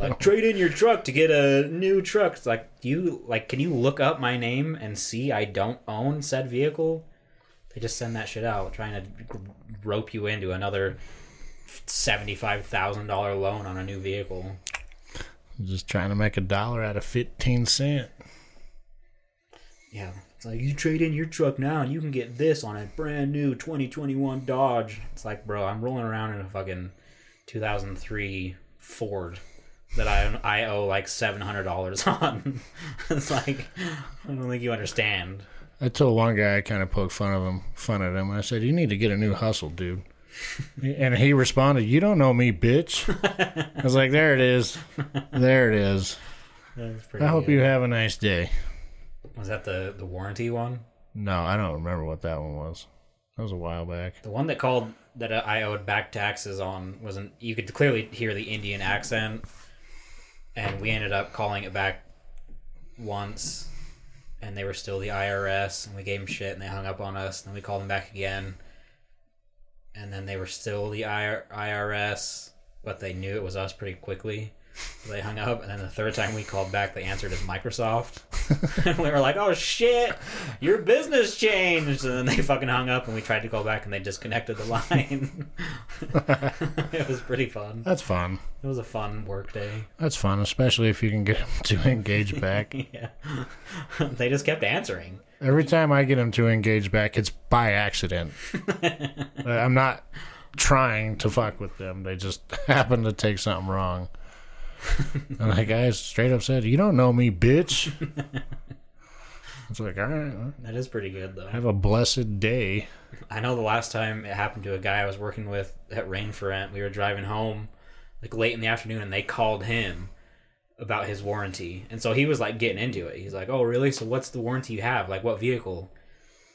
Like, trade in your truck to get a new truck. It's like, you like? Can you look up my name and see I don't own said vehicle? They just send that shit out, trying to rope you into another seventy-five thousand dollar loan on a new vehicle. just trying to make a dollar out of 15 cent. Yeah. It's like you trade in your truck now and you can get this on a brand new 2021 Dodge. It's like, bro, I'm rolling around in a fucking 2003 Ford that I I owe like $700 on. it's like I don't think you understand. I told one guy I kind of poked fun of him, fun at him. I said, "You need to get a new hustle, dude." and he responded, "You don't know me, bitch." I was like, "There it is, there it is." I hope good. you have a nice day. Was that the the warranty one? No, I don't remember what that one was. That was a while back. The one that called that I owed back taxes on wasn't. You could clearly hear the Indian accent, and we ended up calling it back once, and they were still the IRS, and we gave them shit, and they hung up on us. And then we called them back again, and then they were still the IRS, but they knew it was us pretty quickly. So they hung up, and then the third time we called back, they answered as Microsoft. and we were like, "Oh shit, your business changed!" And then they fucking hung up, and we tried to call back, and they disconnected the line. it was pretty fun. That's fun. It was a fun work day. That's fun, especially if you can get them to engage back. Yeah, they just kept answering. Every time I get them to engage back, it's by accident. I'm not trying to fuck with them. They just happen to take something wrong. and that guy straight up said, "You don't know me, bitch." It's like, all right, well, That is pretty good though. have a blessed day. I know the last time it happened to a guy I was working with at Rain for Rent, we were driving home like late in the afternoon and they called him about his warranty. And so he was like getting into it. He's like, Oh, really? So what's the warranty you have? Like, what vehicle?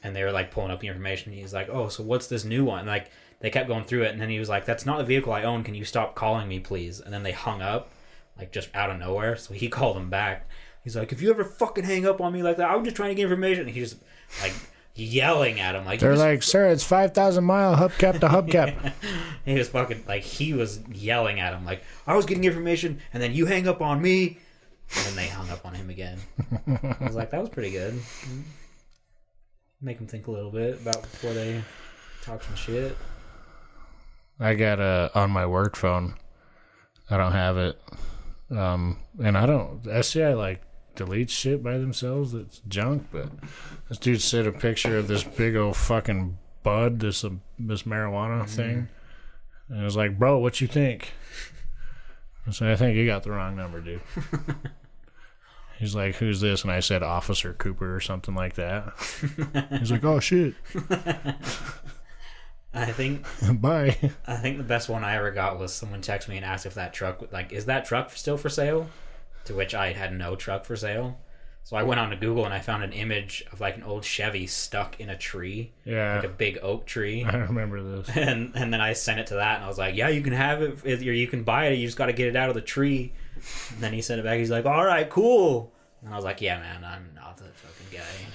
And they were like pulling up the information. He's like, Oh, so what's this new one? Like, they kept going through it. And then he was like, That's not the vehicle I own. Can you stop calling me, please? And then they hung up, like just out of nowhere. So he called him back. He's like, If you ever fucking hang up on me like that, I'm just trying to get information. And he's just like yelling at him. Like, They're like, "Sir, it's five thousand mile hubcap to hubcap." he was fucking like he was yelling at him like I was getting information and then you hang up on me and then they hung up on him again. I was like that was pretty good. Make them think a little bit about before they talk some shit. I got a on my work phone. I don't have it, um, and I don't. SCI like deletes shit by themselves. It's junk. But this dude sent a picture of this big old fucking bud, this uh, this marijuana thing, and it was like, "Bro, what you think?" I said, "I think you got the wrong number, dude." He's like, "Who's this?" And I said, "Officer Cooper" or something like that. He's like, "Oh shit, I think bye." I think the best one I ever got was someone texted me and asked if that truck like is that truck still for sale? To which I had no truck for sale. So I went on to Google and I found an image of like an old Chevy stuck in a tree, Yeah, like a big oak tree. I remember this. and and then I sent it to that, and I was like, "Yeah, you can have it, or you can buy it. You just got to get it out of the tree." And then he sent it back. He's like, "All right, cool." And I was like, "Yeah, man, I'm not the fucking guy."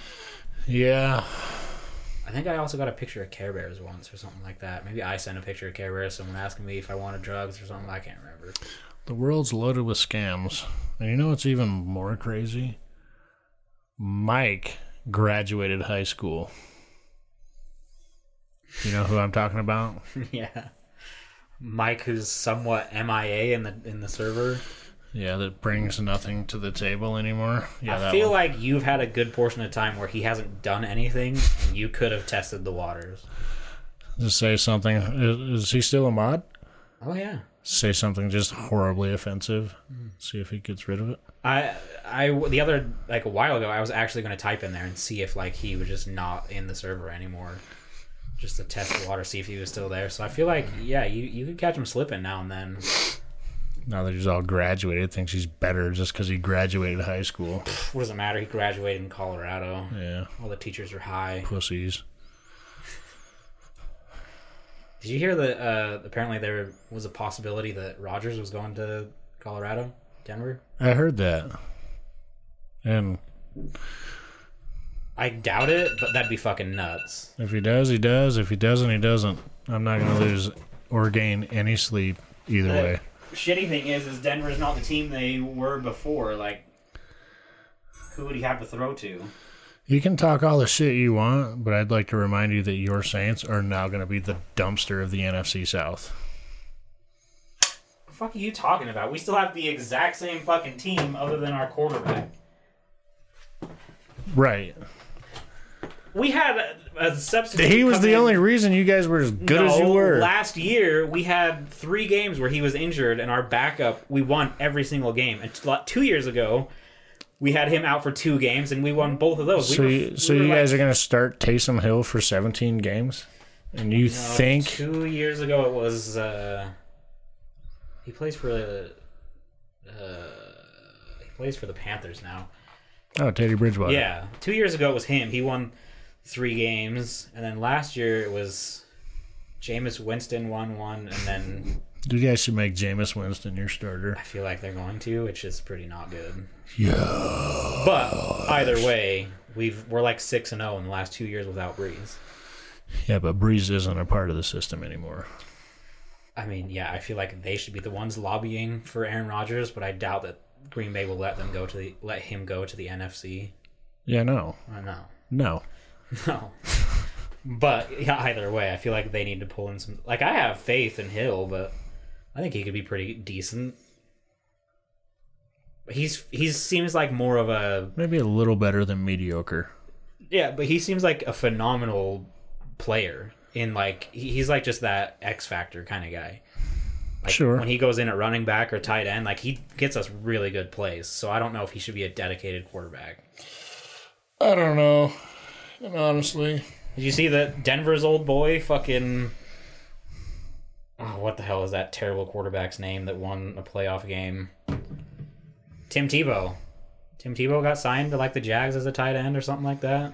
Yeah, I think I also got a picture of Care Bears once, or something like that. Maybe I sent a picture of Care Bears. Someone asking me if I wanted drugs or something. I can't remember. The world's loaded with scams. And you know what's even more crazy? Mike graduated high school. You know who I'm talking about? yeah, Mike, who's somewhat MIA in the in the server. Yeah, that brings nothing to the table anymore. Yeah, I feel one. like you've had a good portion of time where he hasn't done anything, and you could have tested the waters. Just say something. Is, is he still a mod? Oh yeah. Say something just horribly offensive. See if he gets rid of it. I I the other like a while ago I was actually going to type in there and see if like he was just not in the server anymore, just to test the water, see if he was still there. So I feel like yeah, you you could catch him slipping now and then. Now that he's all graduated, thinks he's better just because he graduated high school. What does it matter? He graduated in Colorado. Yeah, All the teachers are high. pussies. Did you hear that? Uh, apparently there was a possibility that Rodgers was going to Colorado, Denver. I heard that. And I doubt it, but that'd be fucking nuts. If he does, he does. If he doesn't, he doesn't. I'm not going to lose or gain any sleep either way. Shitty thing is, is Denver's not the team they were before. Like, who would he have to throw to? You can talk all the shit you want, but I'd like to remind you that your Saints are now going to be the dumpster of the NFC South. The fuck are you talking about? We still have the exact same fucking team, other than our quarterback. Right. We had a, a substitute. He was the in- only reason you guys were as good as you were. Last year, we had three games where he was injured, and our backup, we won every single game. And t- two years ago, we had him out for two games, and we won both of those. so we were, you, so were you like- guys are going to start Taysom Hill for 17 games? And you No, think two years ago it was uh he plays for uh, uh he plays for the Panthers now. Oh, Teddy Bridgewater. Yeah, two years ago it was him. He won three games, and then last year it was Jameis Winston won one, and then You guys should make Jameis Winston your starter. I feel like they're going to, which is pretty not good. Yeah. But either way, we've we're like six and zero in the last two years without Brees. Yeah, but Brees isn't a part of the system anymore. I mean, yeah, I feel like they should be the ones lobbying for Aaron Rodgers, but I doubt that Green Bay will let them go to the let him go to the NFC. Yeah, no. I know. No. No. but yeah, either way, I feel like they need to pull in some. Like I have faith in Hill, but I think he could be pretty decent. He's he seems like more of a Maybe a little better than mediocre. yeah, but he seems like a phenomenal player. In like he's like just that X factor kind of guy. Like Sure. When he goes in at running back or tight end, like he gets us really good plays. So I don't know if he should be a dedicated quarterback. I don't know. And honestly, Did you see that Denver's old boy fucking Oh, what the hell is that terrible quarterback's name that won a playoff game? Tim Tebow. Tim Tebow got signed to like the Jags as a tight end or something like that.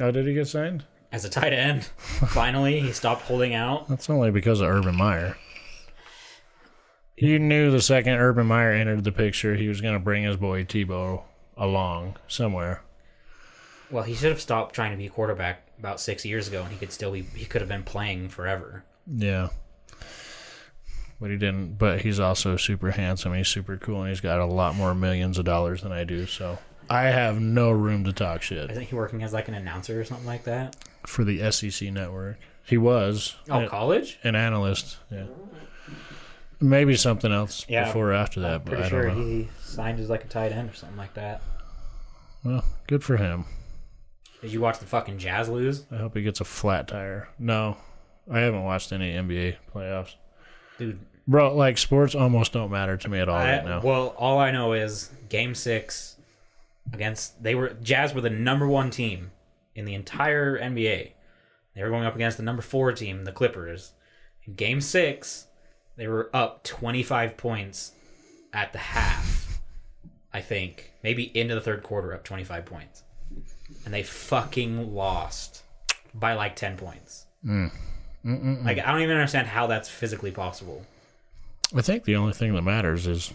oh, did he get signed? As a tight end. Finally, he stopped holding out. That's only because of Urban Meyer. You knew the second Urban Meyer entered the picture, he was going to bring his boy Tebow along somewhere. Well, he should have stopped trying to be a quarterback about six years ago, and he could still be. He could have been playing forever. Yeah. But he didn't. But he's also super handsome. He's super cool, and he's got a lot more millions of dollars than I do. So I have no room to talk shit Isn't he working as like an announcer or something like that? for the SEC network. He was Oh, a- college? an analyst. Yeah. Maybe something else Yeah, before or after that, but Pretty I sure don't know. he signed as like a tight end or something like that. Well, good for him. Did you watch the fucking Jazz lose, I hope he gets a flat tire. No, I haven't watched any NBA playoffs. dude? Bro, like sports almost don't matter to me at all I- right now. Well, all I know is Game Six against they were Jazz were the number one team in the entire NBA. They were going up against the number four team, the Clippers. In Game Six, they were up twenty five points at the half. I think maybe into the third quarter, up twenty five points, and they fucking lost by like ten points. Mm. Like I don't even understand how that's physically possible. I think the only thing that matters is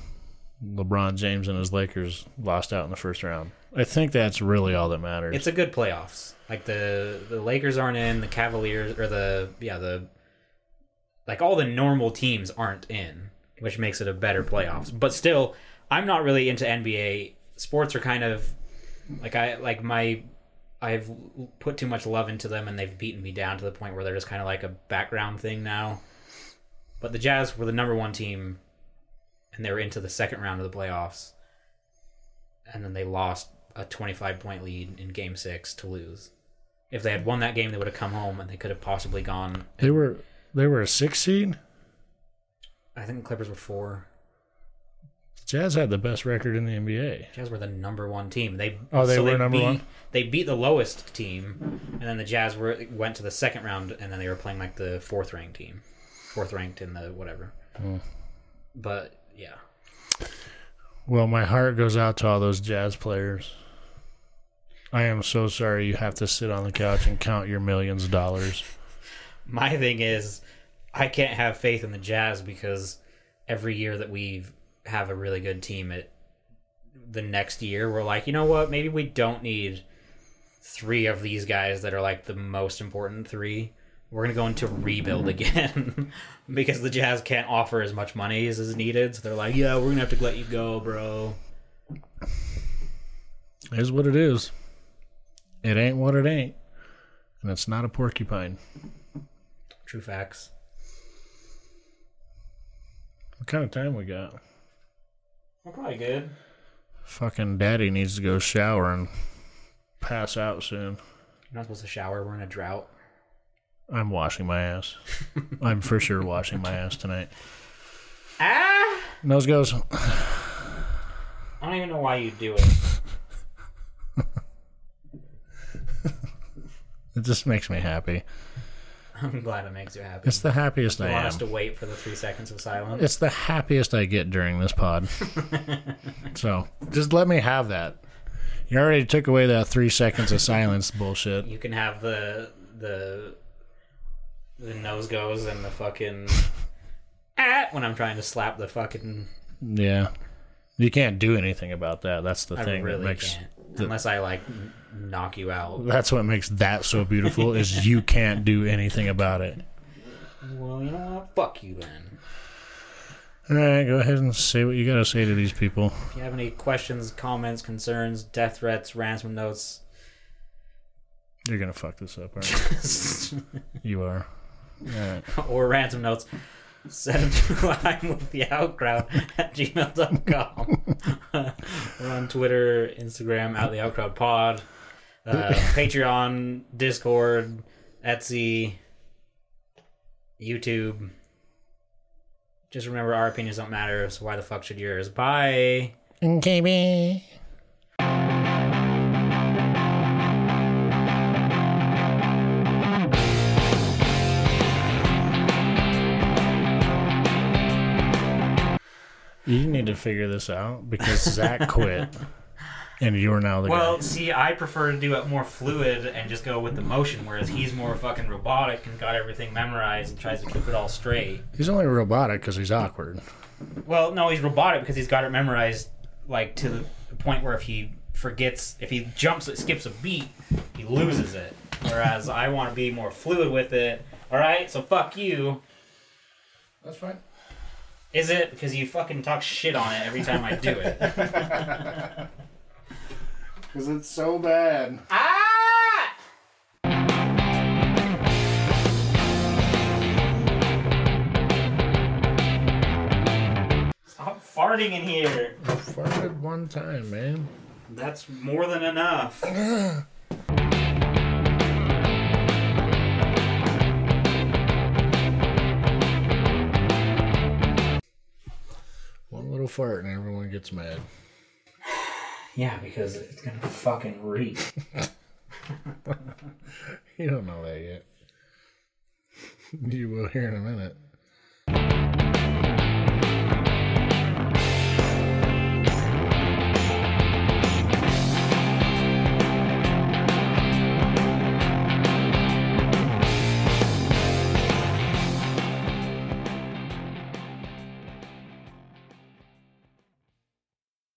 LeBron James and his Lakers lost out in the first round. I think that's really all that matters. It's a good playoffs. Like the the Lakers aren't in, the Cavaliers or the yeah the like all the normal teams aren't in, which makes it a better playoffs. But still, I'm not really into NBA. Sports are kind of like I like my I've put too much love into them and they've beaten me down to the point where they're just kind of like a background thing now. But the Jazz were the number one team and they were into the second round of the playoffs. And then they lost a 25 point lead in game 6 to lose. If they had won that game, they would have come home and they could have possibly gone they were they were a six seed. I think the Clippers were 4. Jazz had the best record in the NBA. Jazz were the number one team. They Oh, they were number beat, one? They beat the lowest team, and then the Jazz were went to the second round, and then they were playing like the fourth ranked team, fourth ranked in the whatever. Hmm. But yeah, Well, my heart goes out to all those Jazz players. I am so sorry you have to sit on the couch and count your millions of dollars. my thing is, I can't have faith in the Jazz because every year that we have a really good team, at the next year we're like, you know what? Maybe we don't need three of these guys that are like the most important three. We're gonna go into rebuild mm-hmm. again because the Jazz can't offer as much money as is needed. So they're like, yeah, we're gonna have to let you go, bro. Is what it is. It ain't what it ain't. And it's not a porcupine. True facts. What kind of time we got? We're probably good. Fucking daddy needs to go shower and pass out soon. You're not supposed to shower. We're in a drought. I'm washing my ass. I'm for sure washing my ass tonight. Ah! Nose goes. I don't even know why you do it. It just makes me happy. I'm glad it makes you happy. It's the happiest I You want am. us to wait for the three seconds of silence? It's the happiest I get during this pod. so just let me have that. You already took away that three seconds of silence bullshit. You can have the the the nose goes and the fucking ah when I'm trying to slap the fucking. Yeah. You can't do anything about that. That's the I thing really that makes can't unless I like knock you out. that's what makes that so beautiful is you can't do anything about it. Well, you know what? Fuck you then. All right, go ahead and say what you got to say to these people. If you have any questions, comments, concerns, death threats, ransom notes, You're to fuck this up, aren't you? you are. All right. or ransom notes, send them to I'm with the outcrowd at gmail.com. We're on Twitter, Instagram, out the outcrowd pod, uh, Patreon, Discord, Etsy, YouTube. Just remember our opinions don't matter, so why the fuck should yours? Bye. KB. You need to figure this out because Zach quit, and you're now the Well, guy. see, I prefer to do it more fluid and just go with the motion, whereas he's more fucking robotic and got everything memorized and tries to keep it all straight. He's only robotic because he's awkward. Well, no, he's robotic because he's got it memorized, like to the point where if he forgets, if he jumps, it skips a beat, he loses it. Whereas I want to be more fluid with it. All right, so fuck you. That's fine. Is it because you fucking talk shit on it every time I do it? Because it's so bad. ah! Stop farting in here. I farted one time, man. That's more than enough. One little fart and everyone gets mad. Yeah, because it's gonna fucking reek. You don't know that yet. You will hear in a minute.